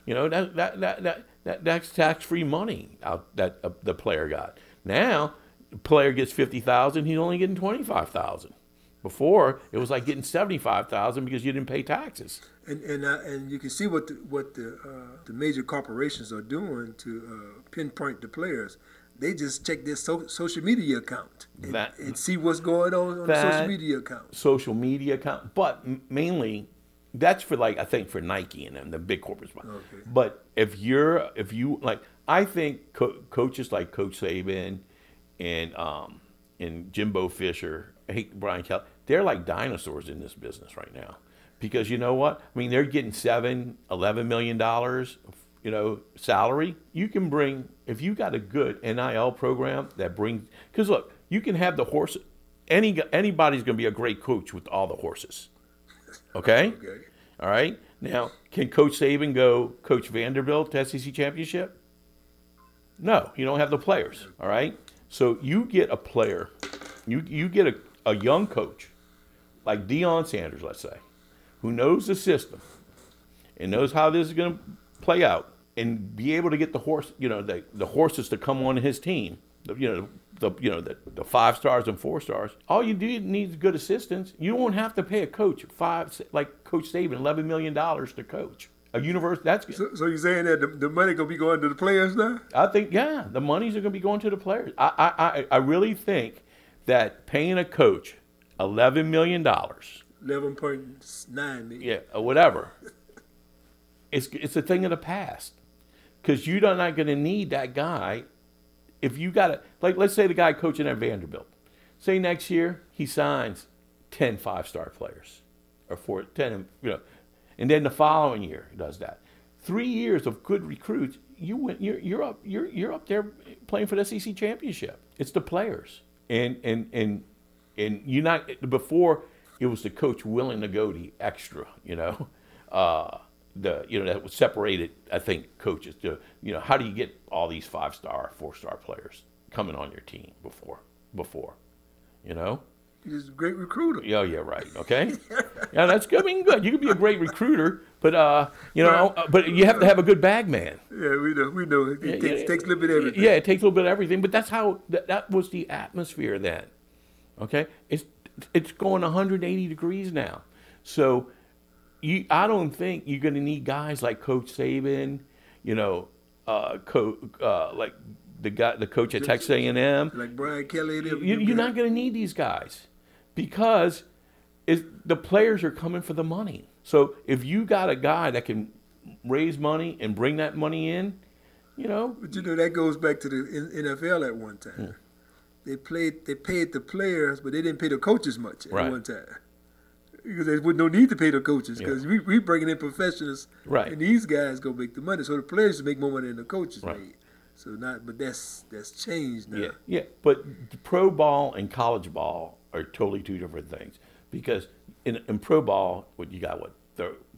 you know that that that, that, that that's tax-free money out that uh, the player got. Now, the player gets fifty thousand, he's only getting twenty-five thousand. Before it was like getting seventy-five thousand because you didn't pay taxes. And and uh, and you can see what the, what the uh, the major corporations are doing to uh, pinpoint the players. They just check their so, social media account and, That- and see what's going on on the social media account. social media account, but mainly that's for like I think for Nike and them, the big corporate sponsors. Okay. But if you're if you like, I think co- coaches like Coach Saban and um and Jimbo Fisher, I hate Brian Kelly, they're like dinosaurs in this business right now. Because you know what? I mean, they're getting seven, eleven million dollars, you know, salary. You can bring if you got a good NIL program that brings. Because look, you can have the horse. Any anybody's going to be a great coach with all the horses. Okay. [laughs] Okay. All right. Now, can Coach Saban go coach Vanderbilt to SEC championship? No, you don't have the players. All right. So you get a player, you you get a, a young coach, like Deion Sanders, let's say, who knows the system and knows how this is going to play out, and be able to get the horse, you know, the, the horses to come on his team. The, you know, the you know the, the five stars and four stars. All you do need is good assistance. You won't have to pay a coach five like Coach Saban eleven million dollars to coach a universe. That's good. So, so you're saying that the, the money gonna be going to the players now? I think yeah, the monies are going to be going to the players. I I I, I really think that paying a coach eleven million dollars, Eleven point nine million. yeah, or whatever, it's it's a thing of the past. Because you're not going to need that guy if you got to like. Let's say the guy coaching at Vanderbilt. Say next year he signs 10 five-star players or four, 10, you know, and then the following year he does that. Three years of good recruits, you went, you're, you're up, you're, you're up there playing for the SEC championship. It's the players, and and and and you're not before it was the coach willing to go the extra, you know, uh, the you know that was separated. I think coaches to you know how do you get all these five star, four star players coming on your team before before, you know. He's a great recruiter. Yeah, yeah, right. Okay. [laughs] yeah, that's good. I mean, good. You can be a great recruiter, but uh, you know, but you have to have a good bag man. Yeah, we know. We know. It Yeah, takes, yeah, takes a little bit of everything. Yeah, it takes a little bit of everything, but that's how that, that was the atmosphere then. Okay, it's it's going 180 degrees now, so you I don't think you're going to need guys like Coach Saban, you know, uh, co- uh, like the guy, the coach at Texas A&M. Like Brian Kelly. you, you're not going to need these guys because the players are coming for the money. So if you got a guy that can raise money and bring that money in, you know, But you know that goes back to the NFL at one time. Hmm. They played. They paid the players, but they didn't pay the coaches much at Right. one time. Because there's no need to pay the coaches Yeah. because we we bringing in professionals, Right. And these guys go make the money, so the players make more money than the coaches Right. made. So not, but that's that's changed now. Yeah, yeah. But the pro ball and college ball are totally two different things because in, in pro ball, what you got what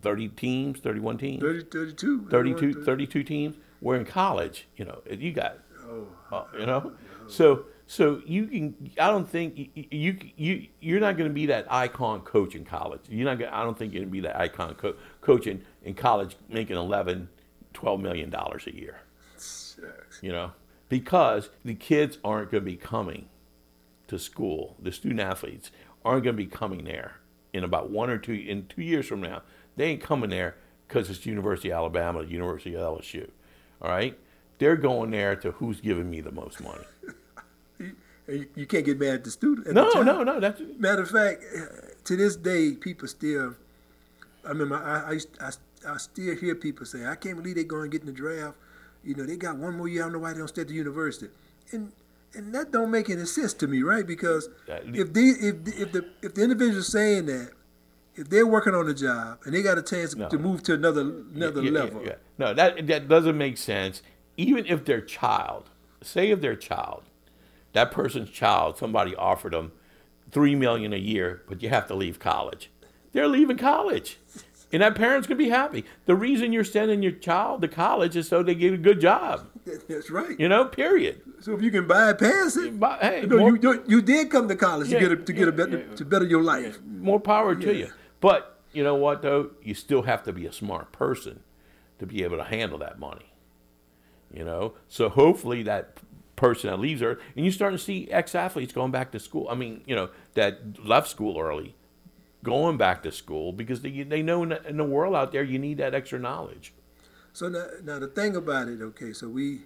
30 teams, 31 teams, 30, 32, 32, 32 teams. Where in college, you know, you got, Oh, uh, you know, [laughs] so so you can. I don't think you you, you you're not going to be that icon coach in college. You're not. Gonna, I don't think you're going to be that icon co- coach in, in college making 11, 12 million dollars a year. shucks. you know, because the kids aren't going to be coming to school. The student athletes aren't going to be coming there in about one or two in two years from now. They ain't coming there because it's University of Alabama, the University of LSU. All right, they're going there to who's giving me the most money. You, can't get mad at the student. at No, the no, no. That's Matter of fact, uh, to this day, people still. I remember I I, used, I I still hear people say, "I can't believe they're going to get in the draft." You know, they got one more year. I don't know why they don't stay at the university, and and that don't make any sense to me, right? Because if the if the, if the if the individual saying that, if they're working on a job and they got a chance No. to move to another another Yeah, yeah, level, yeah. No, that that doesn't make sense. Even if their child, say if their child, that person's child, somebody offered them three million a year, but you have to leave college. They're leaving college, and that parent's gonna be happy. The reason you're sending your child to college is so they get a good job. that's right. You know, period. So if you can bypass it, But, hey, no, more- you, you you did come to college Yeah, to get a, to get a better yeah. to better your life. more power to you. But you know what though? You still have to be a smart person to be able to handle that money. You know? So hopefully that person that leaves there and you're starting to see ex athletes going back to school. I mean, you know, that left school early, going back to school because they they know in the, in the world out there you need that extra knowledge. So now, now the thing about it, okay, so we,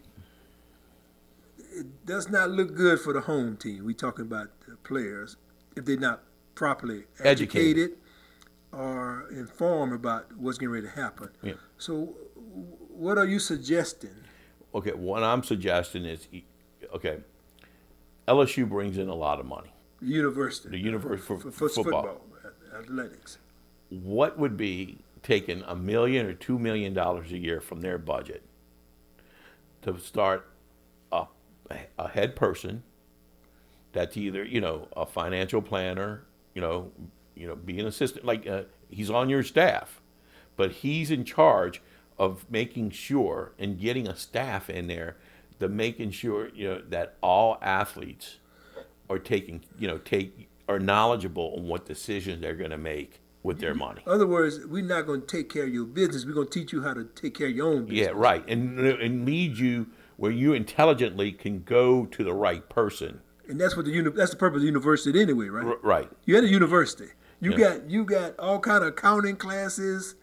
it does not look good for the home team. We talking about the players if they're not properly Educated. educated, or informed about what's getting ready to happen. Yeah. So, what are you suggesting? Okay, what I'm suggesting is okay, LSU brings in a lot of money. University. the university for, for, for football. football, athletics. What would be taking a million or two million dollars a year from their budget to start a, a head person that's either you know a financial planner, you know, you know, be an assistant, like uh, he's on your staff, but he's in charge of making sure and getting a staff in there to making sure you know that all athletes are taking you know take are knowledgeable on what decisions they're going to make with their mm-hmm. money. In other words, we're not going to take care of your business. We're going to teach you how to take care of your own business. Yeah, right, and and lead you where you intelligently can go to the right person. And that's what the uni- that's the purpose of the university anyway, right? R- right. You're at a university. You Yeah. got you got all kind of accounting classes,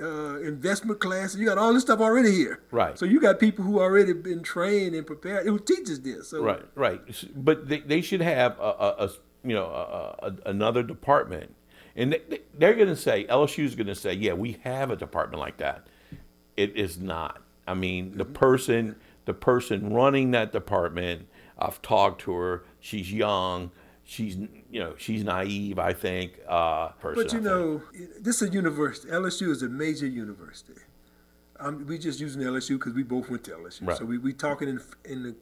uh, investment class. You got all this stuff already here. Right. So you got people who already been trained and prepared who teaches this. So Right, right. But they, they should have a you know a, a, another department, and they, they're going to say LSU is going to say, yeah, we have a department like that. It is not. I mean, the person the person running that department, I've talked to her. She's young. She's you know she's naive. I think. Uh, person, But you know, this is a university. LSU is a major university. Um, we just using LSU because we both went to LSU. Right. So we we talking in in the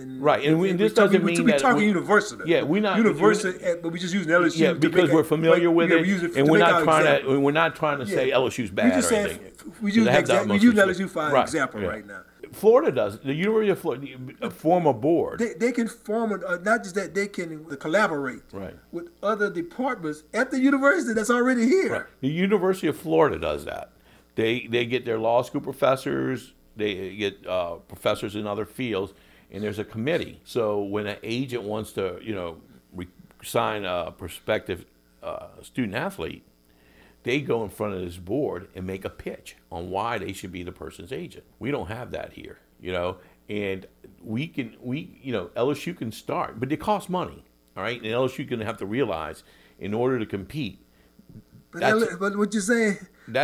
in Right, and we- in- this we talking- doesn't we, mean we that talking we- university. Yeah, we're not- university, eh, but we just using LSU. Yeah, because we're familiar like, with it, we use it and we're not trying example. to. We're not trying to say Yeah. LSU's We bad just or saying anything. we use have. We use. LSU for Right, example yeah. right now. Florida does. The University of Florida form a board. They, they can form a, uh, not just that they can collaborate Right. with other departments at the university that's already here. Right. The University of Florida does that. They they get their law school professors. They get uh, professors in other fields, and there's a committee. So when an agent wants to, you know, re- sign a prospective uh, student athlete, they go in front of this board and make a pitch on why they should be the person's agent. We don't have that here, you know, and we can we you know LSU can start, but it costs money. All right, and LSU going to have to realize in order to compete, But, L- but what you're saying,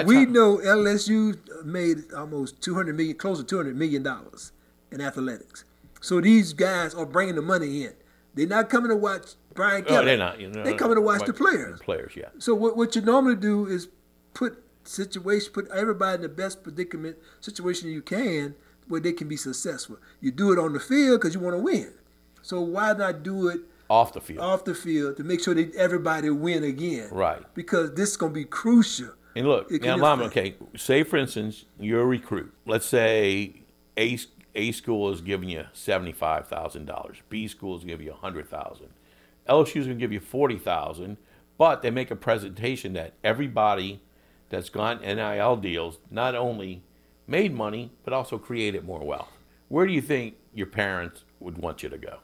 we how- know LSU made almost 200 million, close to 200 million dollars in athletics. So these guys are bringing the money in. They're not coming to watch Brian oh, Kelly. Oh, they're not. You know, they're coming to watch the players. Players, yeah. So what, what you normally do is put situation, put everybody in the best predicament situation you can where they can be successful. You do it on the field because you want to win. So why not do it Off the field. off the field to make sure that everybody win again? Right. Because this is going to be crucial. And look, It now, okay, say for instance, you're a recruit. Let's say A, A school is giving you $75,000, B school is giving you 100000 LSU is going to give you 40000 but they make a presentation that everybody that's gone NIL deals not only made money, but also created more wealth. Where do you think your parents would want you to go?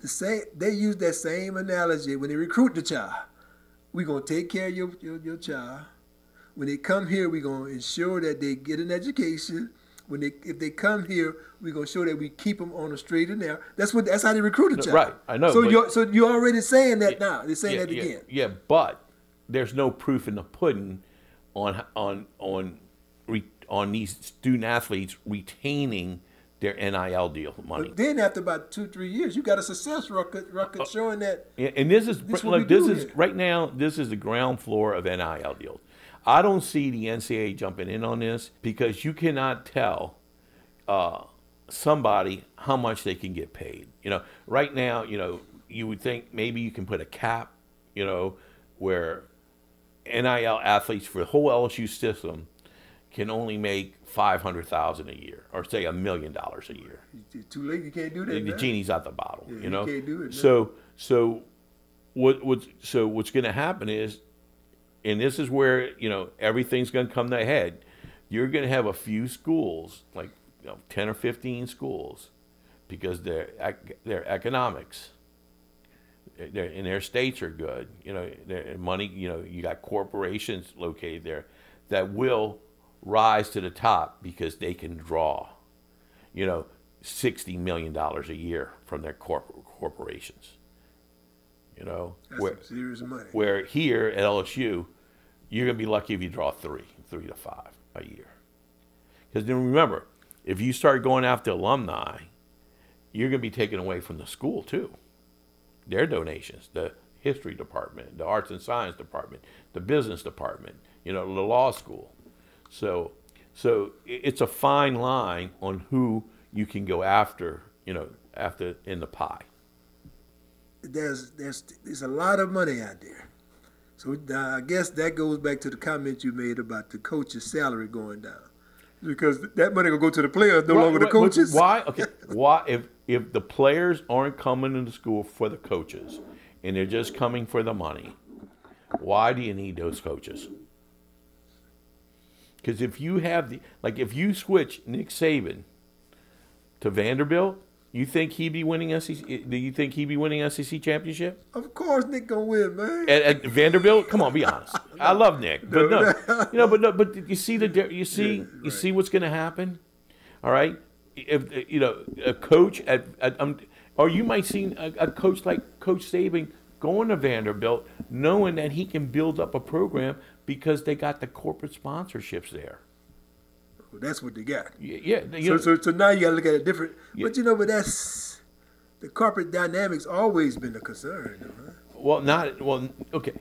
The same, they use that same analogy when they recruit the child. We're going to take care of your, your, your child. When they come here, we're going to ensure that they get an education. When they, if they come here, we're going to show that we keep them on the straight and narrow. That's what. That's how they recruit a child. right, I know, So you're, so you're already saying that now. They're saying yeah, that yeah, again. Yeah, but there's no proof in the pudding on on on re, on these student athletes retaining their NIL deal money. But then after about two, three years, you got a success record, record uh, showing that Yeah, and this is This look, this is here. right now. This is the ground floor of NIL deals. I don't see the NCAA jumping in on this because you cannot tell uh, somebody how much they can get paid. You know, right now, you know, you would think maybe you can put a cap, you know, where NIL athletes for the whole LSU system can only make five hundred thousand a year, or say a million dollars a year it's too late. You can't do that. the now. genie's out the bottle. Yeah, you you can't do it, no. so so what what's so what's going to happen is, and this is where you know everything's going to come to a head. You're going to have a few schools, like you know, ten or fifteen schools, because their their economics. Eh, their, and their states are good. You know, their money. You know, you got corporations located there that will rise to the top because they can draw you know, sixty million dollars a year from their corp- corporations. You know, That's where some serious money. where here at LSU, you're gonna be lucky if you draw three, three to five a year. Because then remember, if you start going after alumni, you're gonna be taken away from the school too. their donations. The history department, the arts and science department, the business department, you know, the law school. So, so it's a fine line on who you can go after, you know, after in the pie. There's there's there's a lot of money out there. So I guess that goes back to the comment you made about the coach's salary going down, because that money will go to the players, no right, longer the coaches. Why? Okay. [laughs] why? If if the players aren't coming into school for the coaches, and they're just coming for the money, why do you need those coaches? Because if you have the like, if you switch Nick Saban to Vanderbilt, you think he'd be winning SEC? Do you think he'd be winning SEC championship? Of course, Nick gonna win, man. At, at Vanderbilt, come on, be honest. I [laughs] love Nick, but no, you know, but no, but you see the you see yeah, right. you see what's going to happen. All right, if you know a coach at, at um, or you might see a, a coach like Coach Saban going to Vanderbilt, knowing that he can build up a program because they got the corporate sponsorships there. That's what they got. Yeah. yeah so, so, so now you got to look at it different. Yeah. But you know, but that's the corporate dynamics always been a concern. Huh? Well, not well. Okay.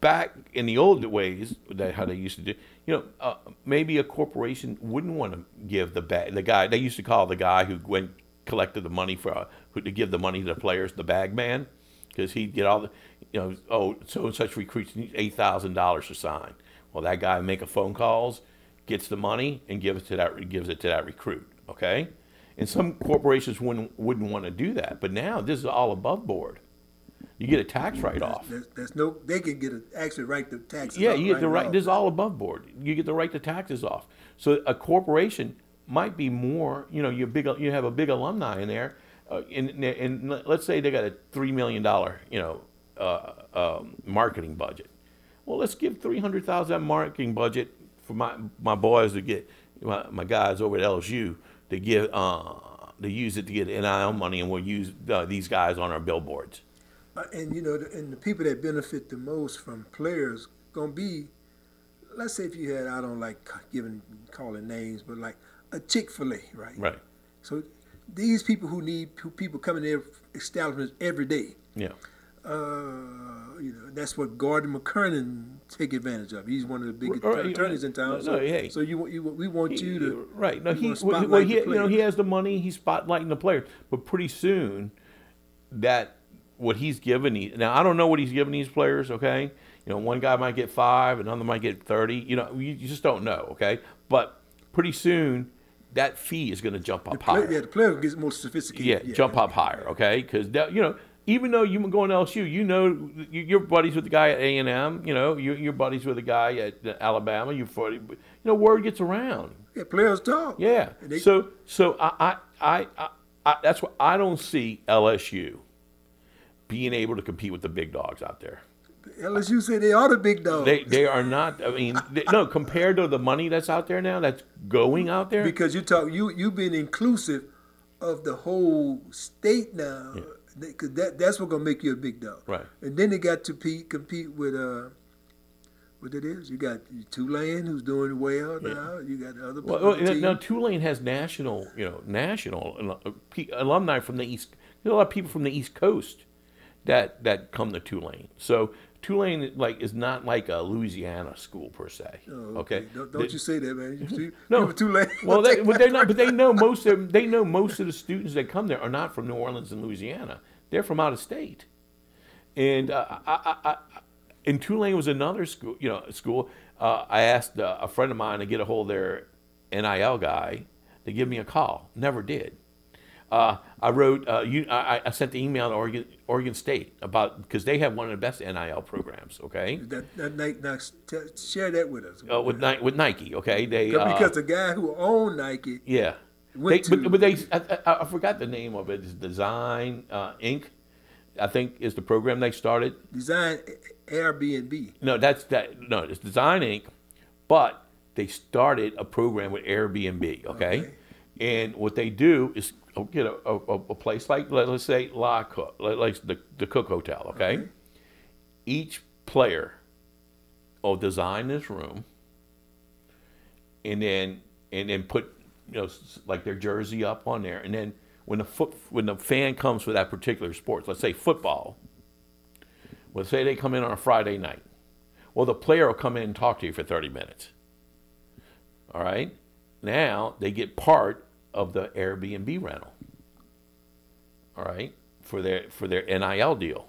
Back in the old ways, that how they used to do, you know, uh, maybe a corporation wouldn't want to give the bag. The guy they used to call the guy who went collected the money for uh, who to give the money to the players, the bag man, because he'd get all the, you know, oh, so and such recruits need eight thousand dollars to sign. Well, that guy make a phone calls gets the money and gives it to that gives it to that recruit. Okay, and some corporations wouldn't wouldn't want to do that, but now this is all above board. You get a tax write off. There's, there's, no, they can get a, actually write the taxes. Off. Yeah, you get right the right. Off. This is all above board. You get the right to taxes off. So a corporation might be more. You know, you big. You have a big alumni in there, uh, and, and let's say they got a three million dollar, you know, uh, um, marketing budget. Well, let's give three hundred thousand marketing budget for my my boys to get my, my guys over at LSU to give uh, to use it to get NIL money, and we'll use uh, these guys on our billboards. Uh, and you know, the, and the people that benefit the most from players gonna be, let's say if you had I don't like giving calling names, but like a Chick Fil A, right? Right. So these people who need who people coming their establishments every day. Yeah. Uh, you know, that's what Gordon McKernan take advantage of. He's one of the biggest uh, right, attorneys in town. So, no, hey, so you, you, we want he, you to right. No, he well, he, you know he has the money. He's spotlighting the players, but pretty soon that what he's given. He, now I don't know what he's giving these players. Okay, you know, one guy might get five, another might get thirty. You know, you, you just don't know. Okay, but pretty soon that fee is going to jump up play, higher. Yeah, the player gets more sophisticated. Yeah, yeah jump up higher. Okay, because you know even though you going to LSU, you know you're buddies with the guy at A and M. You know you're, you're, buddies with the guy at Alabama. You you know word gets around. Yeah, players talk. Yeah. They, so so I I, I I that's why I don't see LSU being able to compete with the big dogs out there. LSU say they are the big dogs. They they are not. I mean, they, no, compared to the money that's out there now, that's going out there. Because you talk you you've been inclusive of the whole state now. Yeah because that that's what gonna make you a big dog. Right. And then they got to compete compete with uh, what it is. You got Tulane who's doing well yeah. now. You got other. Well, well now Tulane has national, you know, national uh, alumni from the east. There's a lot of people from the East Coast that that come to Tulane. So Tulane like is not like a Louisiana school per se. Oh, okay. okay. Don't, don't you say that, man. You, no, Tulane. [laughs] Well, [laughs] they, but they're not. But they know most of they know most of the students that come there are not from New Orleans and Louisiana. They're from out of state, and uh, I, I, I, and Tulane was another school. You know, school. Uh, I asked uh, a friend of mine to get a hold of their NIL guy to give me a call. Never did. Uh, I wrote, uh, you, I, I, sent the email to Oregon, Oregon State about because they have one of the best NIL programs. Okay, that, that, that, share that with us. Uh, with Nike, with Nike, okay, they because the guy who owned Nike, yeah, they, but, but, they, I, I, forgot the name of it. It's Design uh, Inc. I think is the program they started. Design Airbnb. No, that's that. No, it's Design Inc. But they started a program with Airbnb. Okay, okay. and what they do is get a, a, a place like let, us say Lod Cook, like the the Cook Hotel. Okay, okay. each player will design this room, and then and then put you know, like their jersey up on there, and then when the foot when the fan comes for that particular sport, let's say football. Let's say they come in on a Friday night. Well, the player will come in and talk to you for 30 minutes. All right. Now they get part of the Airbnb rental. All right, for their for their NIL deal.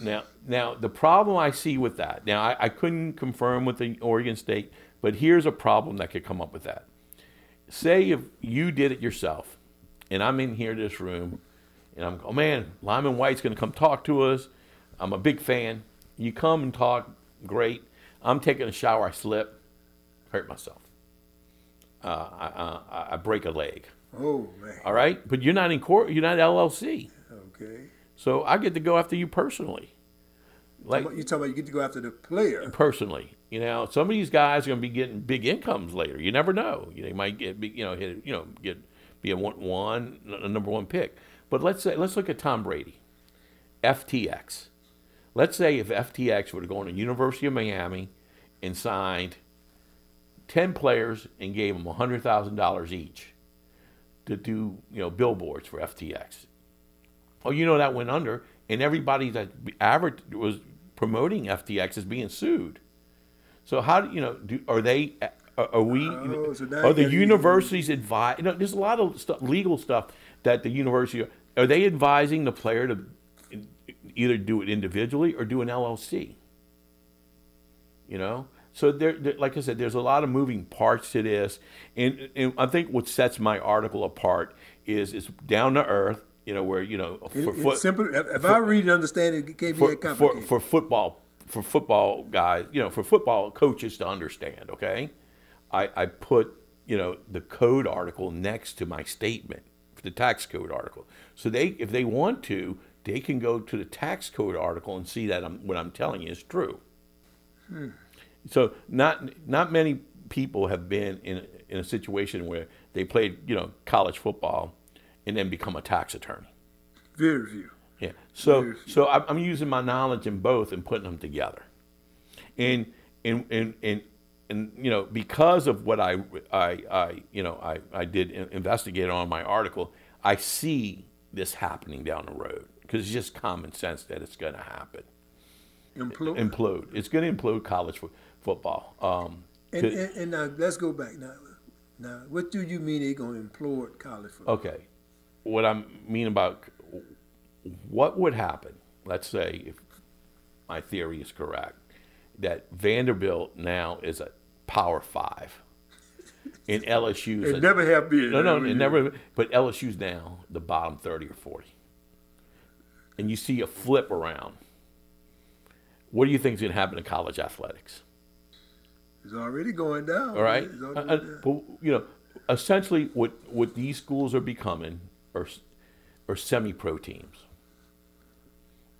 Now, now the problem I see with that. Now, I, I couldn't confirm with the Oregon State, but here's a problem that could come up with that. Say if you did it yourself, and I'm in here this room, and I'm, oh man, Lyman White's going to come talk to us. I'm a big fan. You come and talk, great. I'm taking a shower, I slip, hurt myself. Uh, I, I, I break a leg. Oh man. All right, but you're not in court. You're not LLC. Okay. So I get to go after you personally. Like you talking about, you get to go after the player personally. You know, some of these guys are going to be getting big incomes later. You never know. They might get, you know, hit, you know, get be a one, one a number one pick. But let's say let's look at Tom Brady, FTX. Let's say if FTX were to go to University of Miami and signed ten players and gave them hundred thousand dollars each to do you know billboards for FTX. Oh, you know that went under, and everybody that average was promoting FTX is being sued. So how do you know? Do, are they? Are we? Oh, so are the universities advise? You know, there's a lot of stuff, legal stuff that the university are they advising the player to either do it individually or do an LLC. You know, so there, there, like I said, there's a lot of moving parts to this, and, and I think what sets my article apart is it's down to earth you know, where you know, for it, foot, simple. If for, I read and understand it, it can't be that complicated. For, for football, for football guys, you know, for football coaches to understand. Okay, I, I put you know the code article next to my statement, the tax code article. So they, if they want to, they can go to the tax code article and see that I'm, what I'm telling you is true. Hmm. So not not many people have been in in a situation where they played you know college football and then become a tax attorney. Very few. Yeah. So so I'm using my knowledge in both and putting them together, and and and and. And you know, because of what I, I, I you know, I, I did investigate on my article, I see this happening down the road because it's just common sense that it's going to happen. Implode. Implode. It's going to implode college fo- football. Um, and, and, and now let's go back now. Now, what do you mean they're going to implode college football? Okay, what I mean about what would happen, let's say, if my theory is correct, that Vanderbilt now is a Power Five, and LSU's it a, never have been. No, no, it never. But LSU's now the bottom thirty or forty, and you see a flip around. What do you think is going to happen to college athletics? It's already going down. All right, uh, uh, but, you know, essentially, what what these schools are becoming or, or semi-pro teams.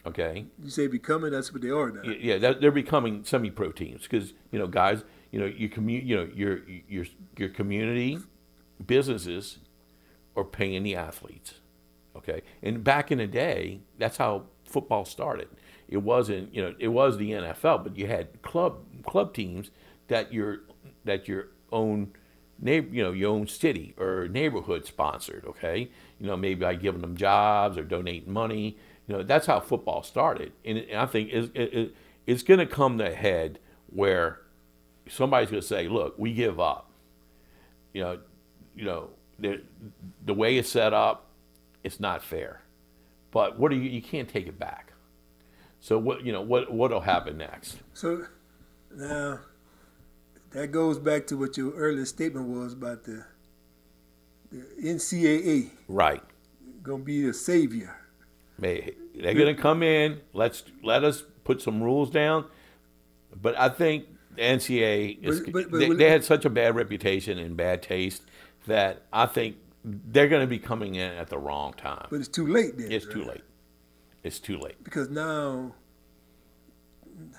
Okay. You say becoming? That's what they are now. Yeah, that, they're becoming semi-pro teams because you know, guys, you know, your commu- you know, your your your community businesses are paying the athletes. Okay, and back in the day, that's how football started. It wasn't, you know, it was the NFL, but you had club club teams that your that your own neighbor, you know, your own city or neighborhood sponsored. Okay, you know, maybe by giving them jobs or donating money. You know, that's how football started. And, I think it's, it, it's going to come to a head where somebody's going to say, look, we give up. You know, you know, the, the way it's set up, it's not fair. But what are you, you can't take it back. So what, you know, what, what'll happen next? So now that goes back to what your earlier statement was about the NCAA. Right. Gonna be the savior. they're gonna come in. Let's let us put some rules down. But I think the NCAA is, but, but, but they, they, had such a bad reputation and bad taste that I think they're going to be coming in at the wrong time. But it's too late then. It's right? too late. It's too late. Because now,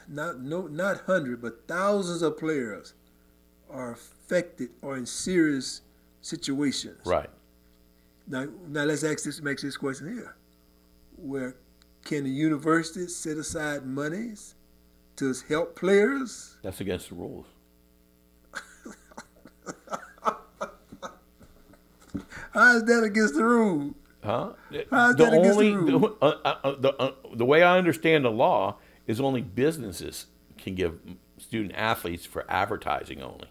not no not hundred but thousands of players are affected or in serious situations. Right. Now, now let's ask this, make this question here. Where can the university set aside monies to help players? That's against the rules. [laughs] How is that against the rule? Huh? How's the that against the only rule? the, uh, uh, uh, the, uh, the way I understand the law is only businesses can give student athletes for advertising only.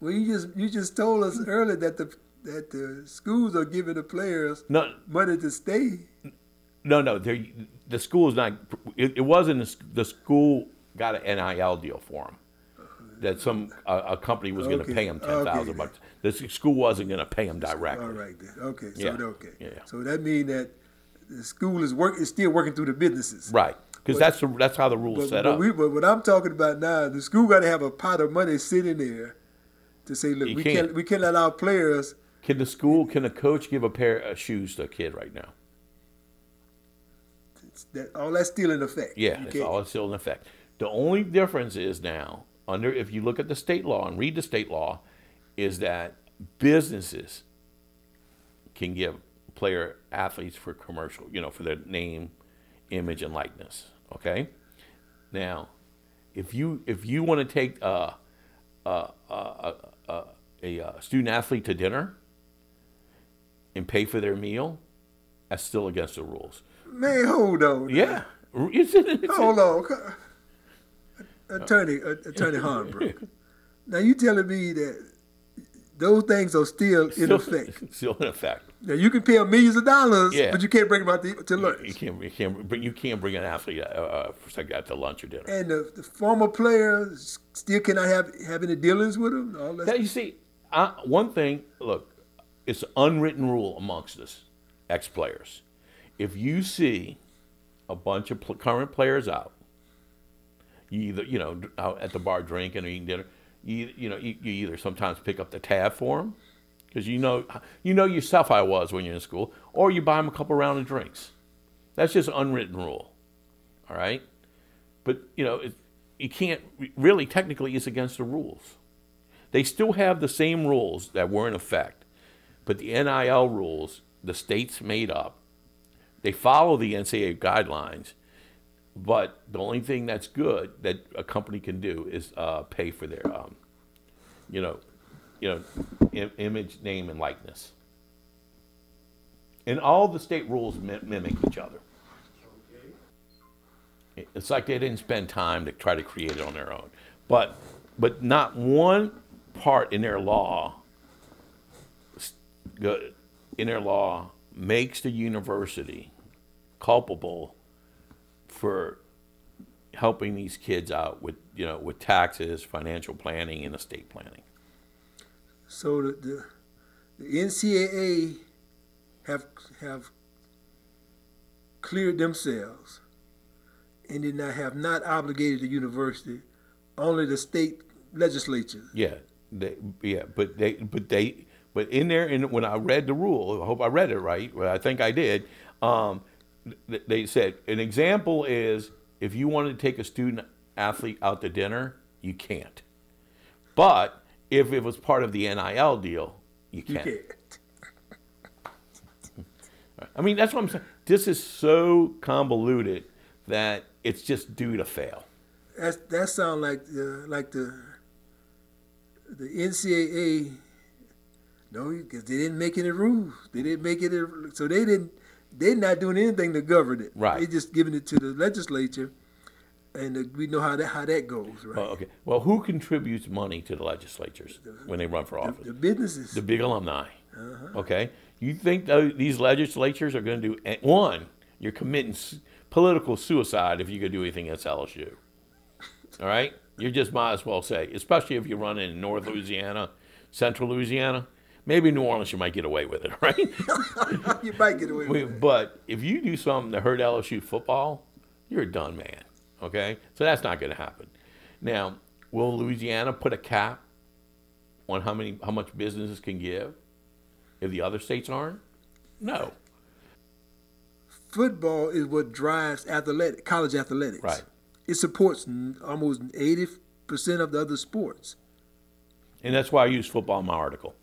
Well, you just you just told us earlier that the that the schools are giving the players No, money to stay. no, no. The school is not. It, it wasn't the, the school got an NIL deal for them. That some uh, a company was going to pay them ten thousand okay. bucks. The school wasn't going to pay them directly. All right then. Okay. So Yeah, okay. yeah. So that means that the school is work is still working through the businesses. Right, because that's the, that's how the rules set but, up. we, but what I'm talking about now, the school got to have a pot of money sitting there to say, look, You we can't. can't we can't let our players. Can the school, can a coach give a pair of shoes to a kid right now? That all that's still in effect. Yeah, it's all still in effect. The only difference is now, under if you look at the state law and read the state law, is that businesses can give player athletes for commercial, you know, for their name, image, and likeness. Okay. Now, if you if you want to take uh, uh, uh, uh, uh, a uh, student athlete to dinner and pay for their meal, that's still against the rules. Man, hold on. Yeah, it's, it's, Hold on, Attorney uh, Attorney Hornbrook. [laughs] now you telling me that those things are still in still, effect. [laughs] Still in effect. Now you can pay them millions of dollars, Yeah. but you can't bring them out to, to You lunch. can't, you can't, bring, you can't bring an athlete uh, uh, that to lunch or dinner. And the, the former players still cannot have have any dealings with them. All that. Now, you see, I, one thing, look, it's an unwritten rule amongst us, ex players. If you see a bunch of pl- current players out, you either, you know, out at the bar drinking or eating dinner, you, you know, you, you either sometimes pick up the tab for them, because you know, you know yourself I was when you're in school, or you buy them a couple round of drinks. That's just an unwritten rule. All right? But, you know, it, you can't, really, technically, it's against the rules. They still have the same rules that were in effect, but the NIL rules the states made up. They follow the NCAA guidelines, but the only thing that's good that a company can do is uh, pay for their, um, you know, you know, Im- image, name, and likeness. And all the state rules mi- mimic each other. It's like they didn't spend time to try to create it on their own. But but not one part in their law in their law makes the university culpable for helping these kids out with you know with taxes, financial planning, and estate planning. So the, the the NCAA have have cleared themselves, and then I have not obligated the university, only the state legislature. Yeah, they, yeah, but they, but they, but in there, and when I read the rule, I hope I read it right. Well, I think I did. Um, they said an example is if you wanted to take a student athlete out to dinner, you can't. But if it was part of the NIL deal, you You can. can't. [laughs] I mean, that's what I'm saying. This is so convoluted that it's just due to fail. That's that sound like the like the the NCAA. No, because they didn't make any rules. They didn't make it, so they didn't. They're not doing anything to govern it. Right. They're just giving it to the legislature, and uh, we know how that how that goes, right? Well, okay. Well, who contributes money to the legislatures when they run for office? the businesses. the big alumni. Uh-huh. Okay, you think these legislatures are going to do eh, one? You're committing s- political suicide if you could do anything against LSU. All right, you just might as well say, especially if you run in North Louisiana, Central Louisiana, maybe New Orleans, you might get away with it, [laughs] right? [laughs] you might get away with it. but if you do something to hurt LSU football, you're a done man. Okay, so that's not going to happen. Now, will Louisiana put a cap on how many how much businesses can give if the other states aren't? No. Football is what drives athletic college athletics. Right. It supports almost eighty percent of the other sports. And that's why I use football in my article.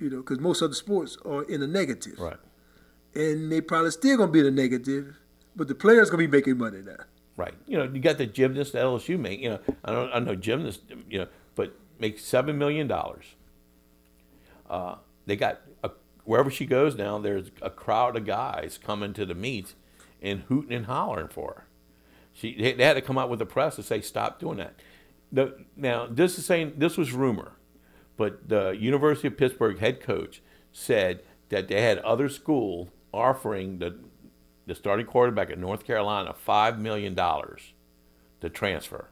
You know, because most other sports are in the negative. Right. and they probably still gonna be in the negative, but the players gonna be making money now. Right. You know, you got the gymnast at LSU make, you know, I don't I know gymnast, you know, but make seven million dollars. Uh, they got a, wherever she goes now, there's a crowd of guys coming to the meets and hooting and hollering for her. She they had to come out with the press to say stop doing that. The, now this is saying this was rumor, but the University of Pittsburgh head coach said that they had other school offering the the starting quarterback at North Carolina five million dollars to transfer.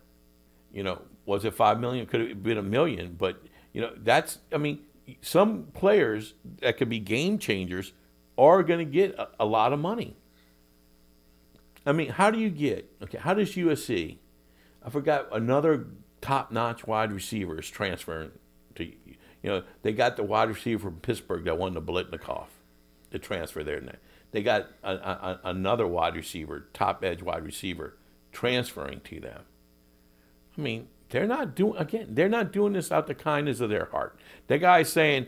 You know, was it five million? Could have been a million, but you know that's. I mean, some players that could be game changers are going to get a, a lot of money. I mean, how do you get okay? How does USC? I forgot another top-notch wide receiver is transferring to. You know, they got the wide receiver from Pittsburgh that won the Biletnikoff the transfer there. They got a, a, another wide receiver, top edge wide receiver, transferring to them. I mean, they're not doing again. They're not doing this out the kindness of their heart. The guy's saying,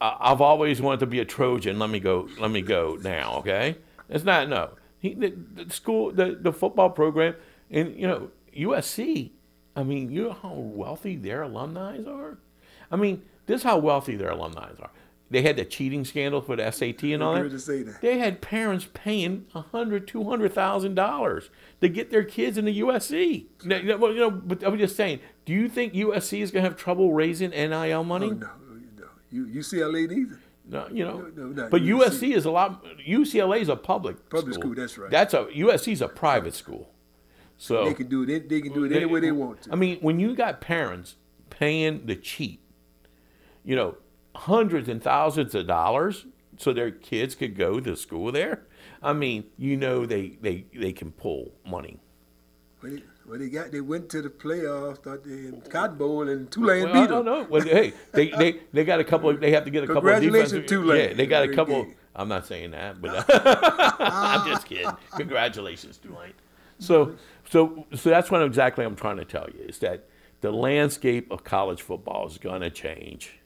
"I've always wanted to be a Trojan. Let me go. Let me go now." Okay, it's not no. He, the, the school, the, the football program, and you know USC. I mean, you know how wealthy their alumni are. I mean, this is how wealthy their alumni are. They had the cheating scandal for the SAT and all that. that. They had parents paying a hundred, two hundred thousand dollars to get their kids into USC. Now, you know, but I'm just saying. Do you think USC is going to have trouble raising NIL money? Oh, no, oh, no. UCLA neither. No, you know, no, no, but USC. USC is a lot. UCLA is a public public school. school. That's right. That's a USC is a private school, so they can do it. They can do it any way they want to. I mean, when you got parents paying the cheat, you know, hundreds and thousands of dollars so their kids could go to school there. I mean, you know, they they they can pull money. Well, they got they went to the playoffs, thought they Cotton Bowl and Tulane well, beat them. I don't know. Well, hey, they, they they got a couple. Of, they have to get a couple. of defensive, Tulane. Yeah, they got a couple. I'm not saying that, but [laughs] [laughs] I'm just kidding. Congratulations, Tulane. So so so that's what exactly I'm trying to tell you is that the landscape of college football is going to change.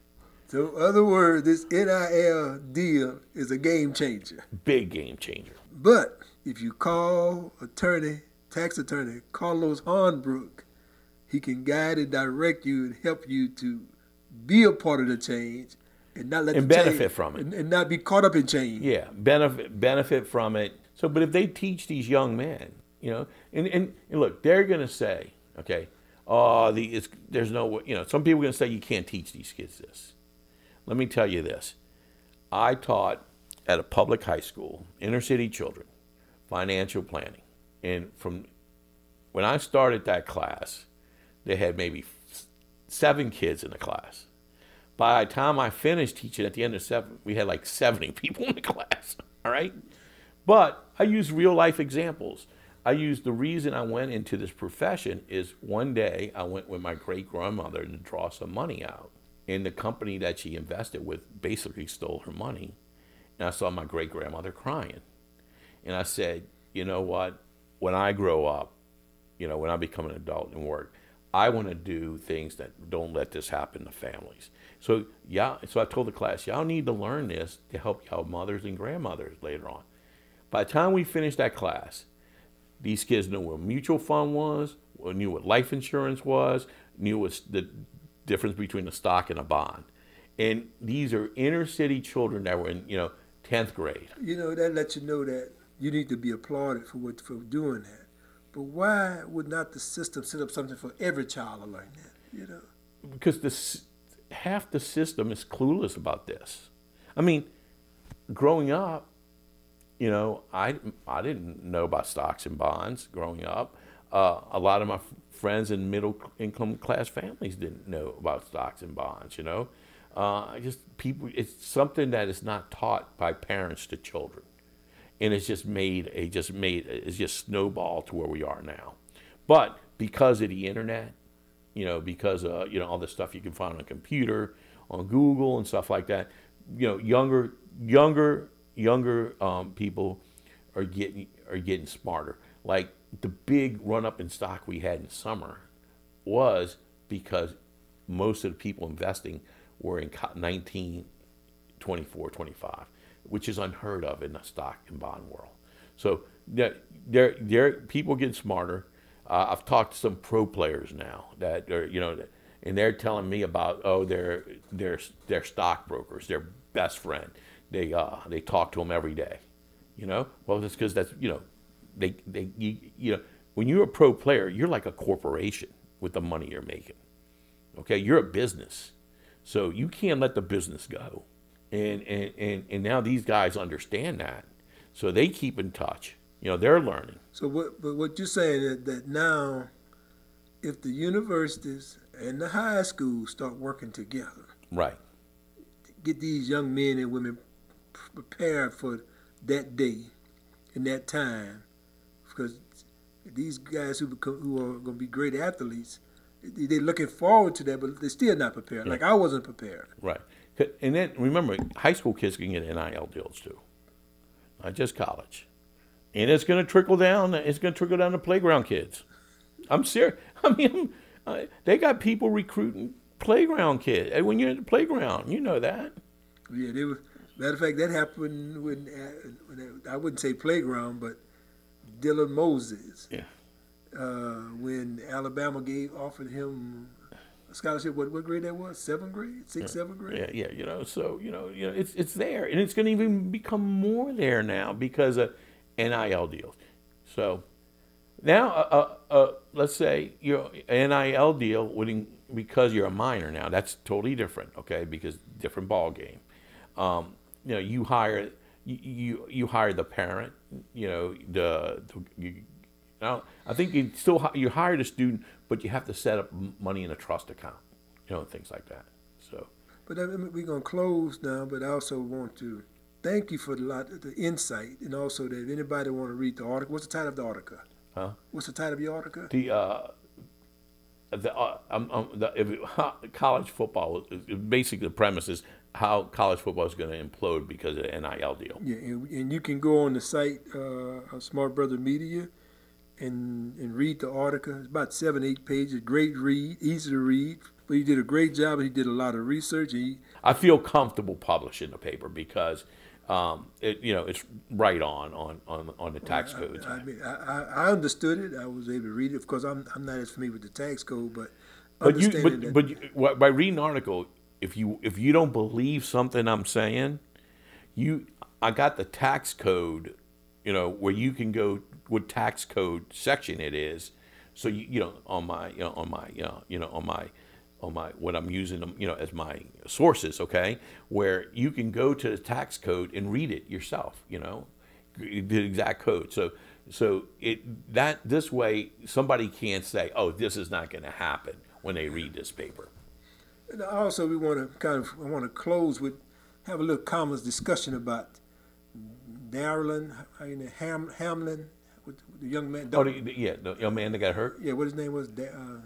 So, in other words, this NIL deal is a game changer. Big game changer. But if you call attorney tax attorney Carlos Hornbrook. He can guide and direct you and help you to be a part of the change and not let and benefit change, from it and, and, not be caught up in change. Yeah, benefit benefit from it. So, but if they teach these young men, you know, and and, and look, they're going to say, okay, oh, the there's no, you know, some people are going to say you can't teach these kids this. Let me tell you this: I taught at a public high school, inner city children, financial planning. And from when I started that class, they had maybe seven kids in the class. By the time I finished teaching at the end of seven, we had like 70 [laughs] people in the class. All right. But I use real life examples. I use the reason I went into this profession is one day I went with my great grandmother to draw some money out. And the company that she invested with basically stole her money. And I saw my great grandmother crying. And I said, you know what? when I grow up, you know, when I become an adult and work, I want to do things that don't let this happen to families. So yeah, so I told the class, y'all need to learn this to help y'all mothers and grandmothers later on. By the time we finished that class, these kids knew what mutual fund was, knew what life insurance was, knew what the difference between a stock and a bond. And these are inner city children that were in, you know, 10th grade. You know, that lets you know that you need to be applauded for what for doing that. But why would not the system set up something for every child to learn that? You know, because the half the system is clueless about this. I mean, growing up, you know, I I didn't know about stocks and bonds growing up. Uh, a lot of my f- friends in middle income class families didn't know about stocks and bonds. You know, uh, just people. It's something that is not taught by parents to children and it's just made a just made it's just snowballed to where we are now. But because of the internet, you know, because of you know all the stuff you can find on a computer, on Google and stuff like that, you know, younger younger younger um, people are getting are getting smarter. Like the big run up in stock we had in summer was because most of the people investing were in 19, 24, 25 which is unheard of in the stock and bond world. So there, there, there people get smarter. Uh, I've talked to some pro players now that are, you know, and they're telling me about oh, their their their stockbrokers, their best friend. they uh, they talk to them every day. You know, well, that's because that's you know, they they you, you know when you're a pro player, you're like a corporation with the money you're making. Okay, you're a business, so you can't let the business go. And and and, and now these guys understand that, so they keep in touch. You know, they're learning. So what? But what you're saying is that now, if the universities and the high schools start working together, Right. get these young men and women prepared for that day and that time, because these guys who become, who are going to be great athletes, they- they're looking forward to that, but they're still not prepared. Like I wasn't prepared. Right. And then remember, high school kids can get NIL deals too, not just college. And it's going to trickle down. It's going to trickle down to playground kids. I'm serious. [laughs] I mean, uh, they got people recruiting playground kids. When you're in the playground, you know that. Yeah, they were. Matter of fact, that happened when, uh, when I wouldn't say playground, but Dylan Moses. Yeah. Uh, when Alabama gave offered him a scholarship, what what grade that was? Seventh grade, sixth, seventh grade. Yeah, yeah. You know, so you know, you know, it's it's there, and it's going to even become more there now because of NIL deals. So now, uh, uh, uh, let's say your NIL deal would in, because you're a minor now. That's totally different, okay? Because different ball game. Um, you know, you hire you, you you hire the parent. You know, the, the you, now, I think you still you hire the student, but you have to set up money in a trust account, you know, and things like that. So. But I mean, we're gonna close now. But I also want to thank you for the lot, the insight, and also that if anybody want to read the article, what's the title of the article? Huh? What's the title of your article? the uh, the, uh, um, um, the it, [laughs] college football basically the premise is how college football is going to implode because of the NIL deal. Yeah, and, and you can go on the site uh, of Smart Brother Media and and read the article. It's about seven, eight pages. Great read, easy to read. But he did a great job. He did a lot of research. He, I feel comfortable publishing the paper because um, it, you know it's right on on on, on the tax codes. I, I mean, I, I understood it. I was able to read it. Of course, I'm I'm not as familiar with the tax code, but But you, but, that, but you, by reading an article, if you if you don't believe something I'm saying, you I got the tax code, you know, where you can go what tax code section it is. So you you know on my you know on my you know you know on my on my what I'm using them you know as my sources, okay, where you can go to the tax code and read it yourself, you know, the exact code. So so it that this way somebody can't say, oh, this is not going to happen when they read this paper. And also, we want to kind of I want to close with have a little common discussion about you Ham, Hamlin, with the young man. Oh, the, the- yeah, the young man that got hurt, yeah, what his name was? Da- uh,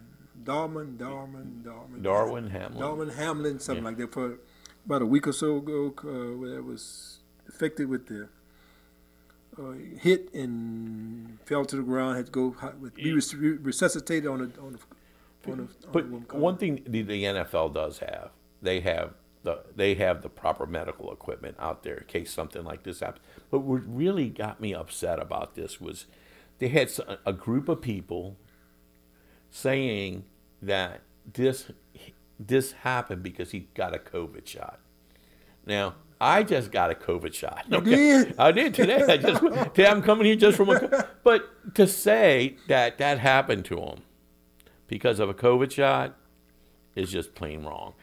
Darwin, Darman, Darman. Darwin Hamlin. Darman Hamlin, something Yeah. like that. For about a week or so ago, uh, where it was affected with the uh, hit and fell to the ground. Had to go with, be res- resuscitated on a on a, on a, But on a what we one thing the, the NFL does have, they have the they have the proper medical equipment out there in case something like this happens. But what really got me upset about this was they had a group of people saying that this this happened because he got a COVID shot. Now, I just got a COVID shot. did? [laughs] I did today. I just [laughs] today I'm coming here just from a. But to say that that happened to him because of a COVID shot is just plain wrong.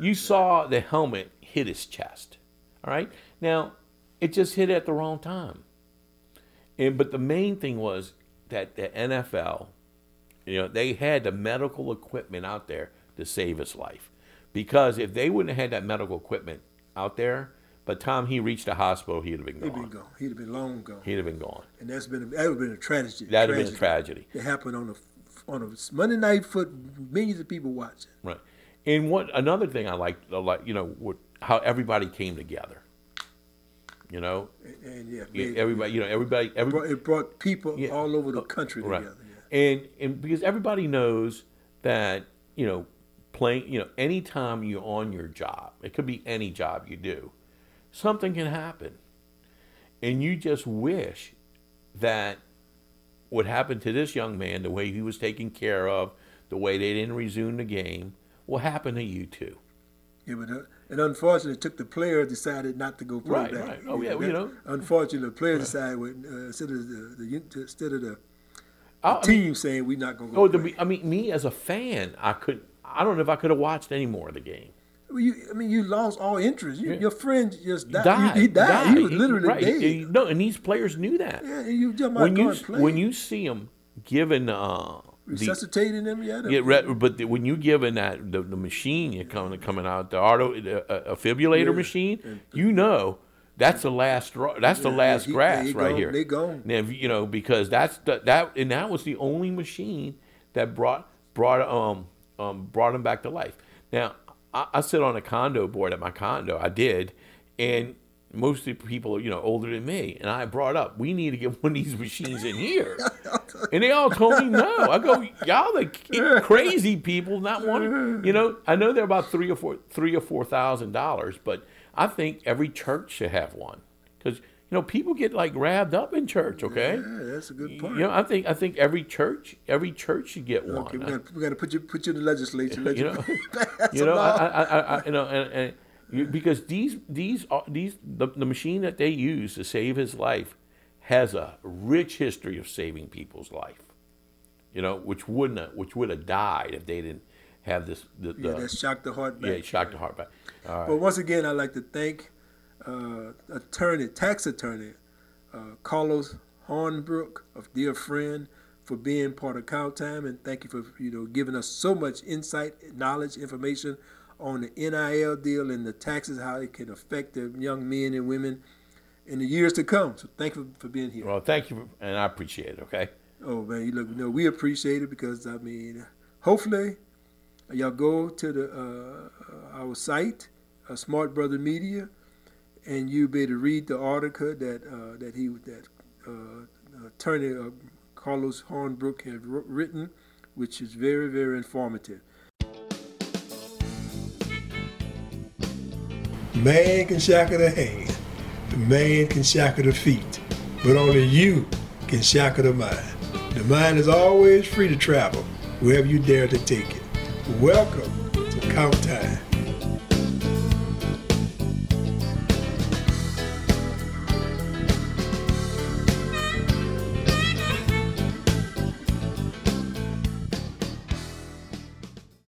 You saw the helmet hit his chest. All right. Now, it just hit at the wrong time. And but the main thing was that the NFL, you know, they had the medical equipment out there to save his life. Because if they wouldn't have had that medical equipment out there, by the time he reached the hospital, he'd have been He'd gone. been gone. He'd have been long gone. He'd have been gone. and that's been a, that would have been a tragedy. That'd have been a tragedy. It happened on a on a Monday night foot. Millions of people watching. Right. And what another thing I like, like you know, what, how everybody came together. You know, And, and yeah, it, everybody, you know, everybody, everybody, it brought people Yeah. all over the oh, country right. together. Yeah. And and because everybody knows that you know, playing, you know, anytime you're on your job, it could be any job you do, something can happen, and you just wish that what happened to this young man, the way he was taken care of, the way they didn't resume the game, will happen to you too. Yeah, but uh, And unfortunately, it took the player decided not to go play Right, back. right. Oh, yeah, that- you know. Unfortunately, the player decided when, uh, instead of the, the instead of the I- I mean, team saying we're not going to go oh, the, I mean, me as a fan, I could. I don't know if I could have watched any more of the game. You, I mean, you lost all interest. You, Yeah. Your friend just died. Died. He, he died. He was literally right. dead. He- no, and these players knew that. yeah, you just when you when you see them given uh, the resuscitating them, yeah. Yeah, re- but the, when you given that the, the machine you're coming coming out the auto the, uh, defibrillator Yeah. machine, you know that's the last that's the last he- grass they right gone- here. they gone. Now, you you know because that's the, that and that was the only machine that brought brought um um brought him back to life. Now I, I sit on a condo board at my condo. I did, and most of the people are you know older than me, and I brought up we need to get [laughs] one of these machines in here. And they all told me no. I go, y'all the crazy people not wanting. You know, I know they're about three or four, three or four thousand dollars, but I think every church should have one because you know people get like grabbed up in church. Okay, Yeah, that's a good point. you know, I think I think every church, every church should get one. okay, we got we got to put you put you in the legislature. [laughs] You know, [laughs] you know. I, I, I, I you know, and, and you, because these these these the, the machine that they use to save his life has a rich history of saving people's life. You know, which wouldn't have, which would have died if they didn't have this. The, the, yeah, that shocked the heart back. yeah, it shocked the heart back. Right. But once again, I'd like to thank uh, attorney, tax attorney, uh, Carlos Hornbrook, a dear friend, for being part of Count Time, and thank you for you know giving us so much insight, knowledge, information on the NIL deal and the taxes, how it can affect the young men and women in the years to come. So thank you for being here. well, thank you, and I appreciate it. Okay. Oh man, you look, no, we appreciate it because I mean, hopefully, y'all go to the uh, our site, uh, Smart Brother Media, and you be able to read the article that uh, that he that uh, attorney uh, Carlos Hornbrook had wr- written, which is very very informative. Man can shackle the hand, the man can shackle the feet, but only you can shackle the mind. The mind is always free to travel wherever you dare to take it. Welcome to Count Time.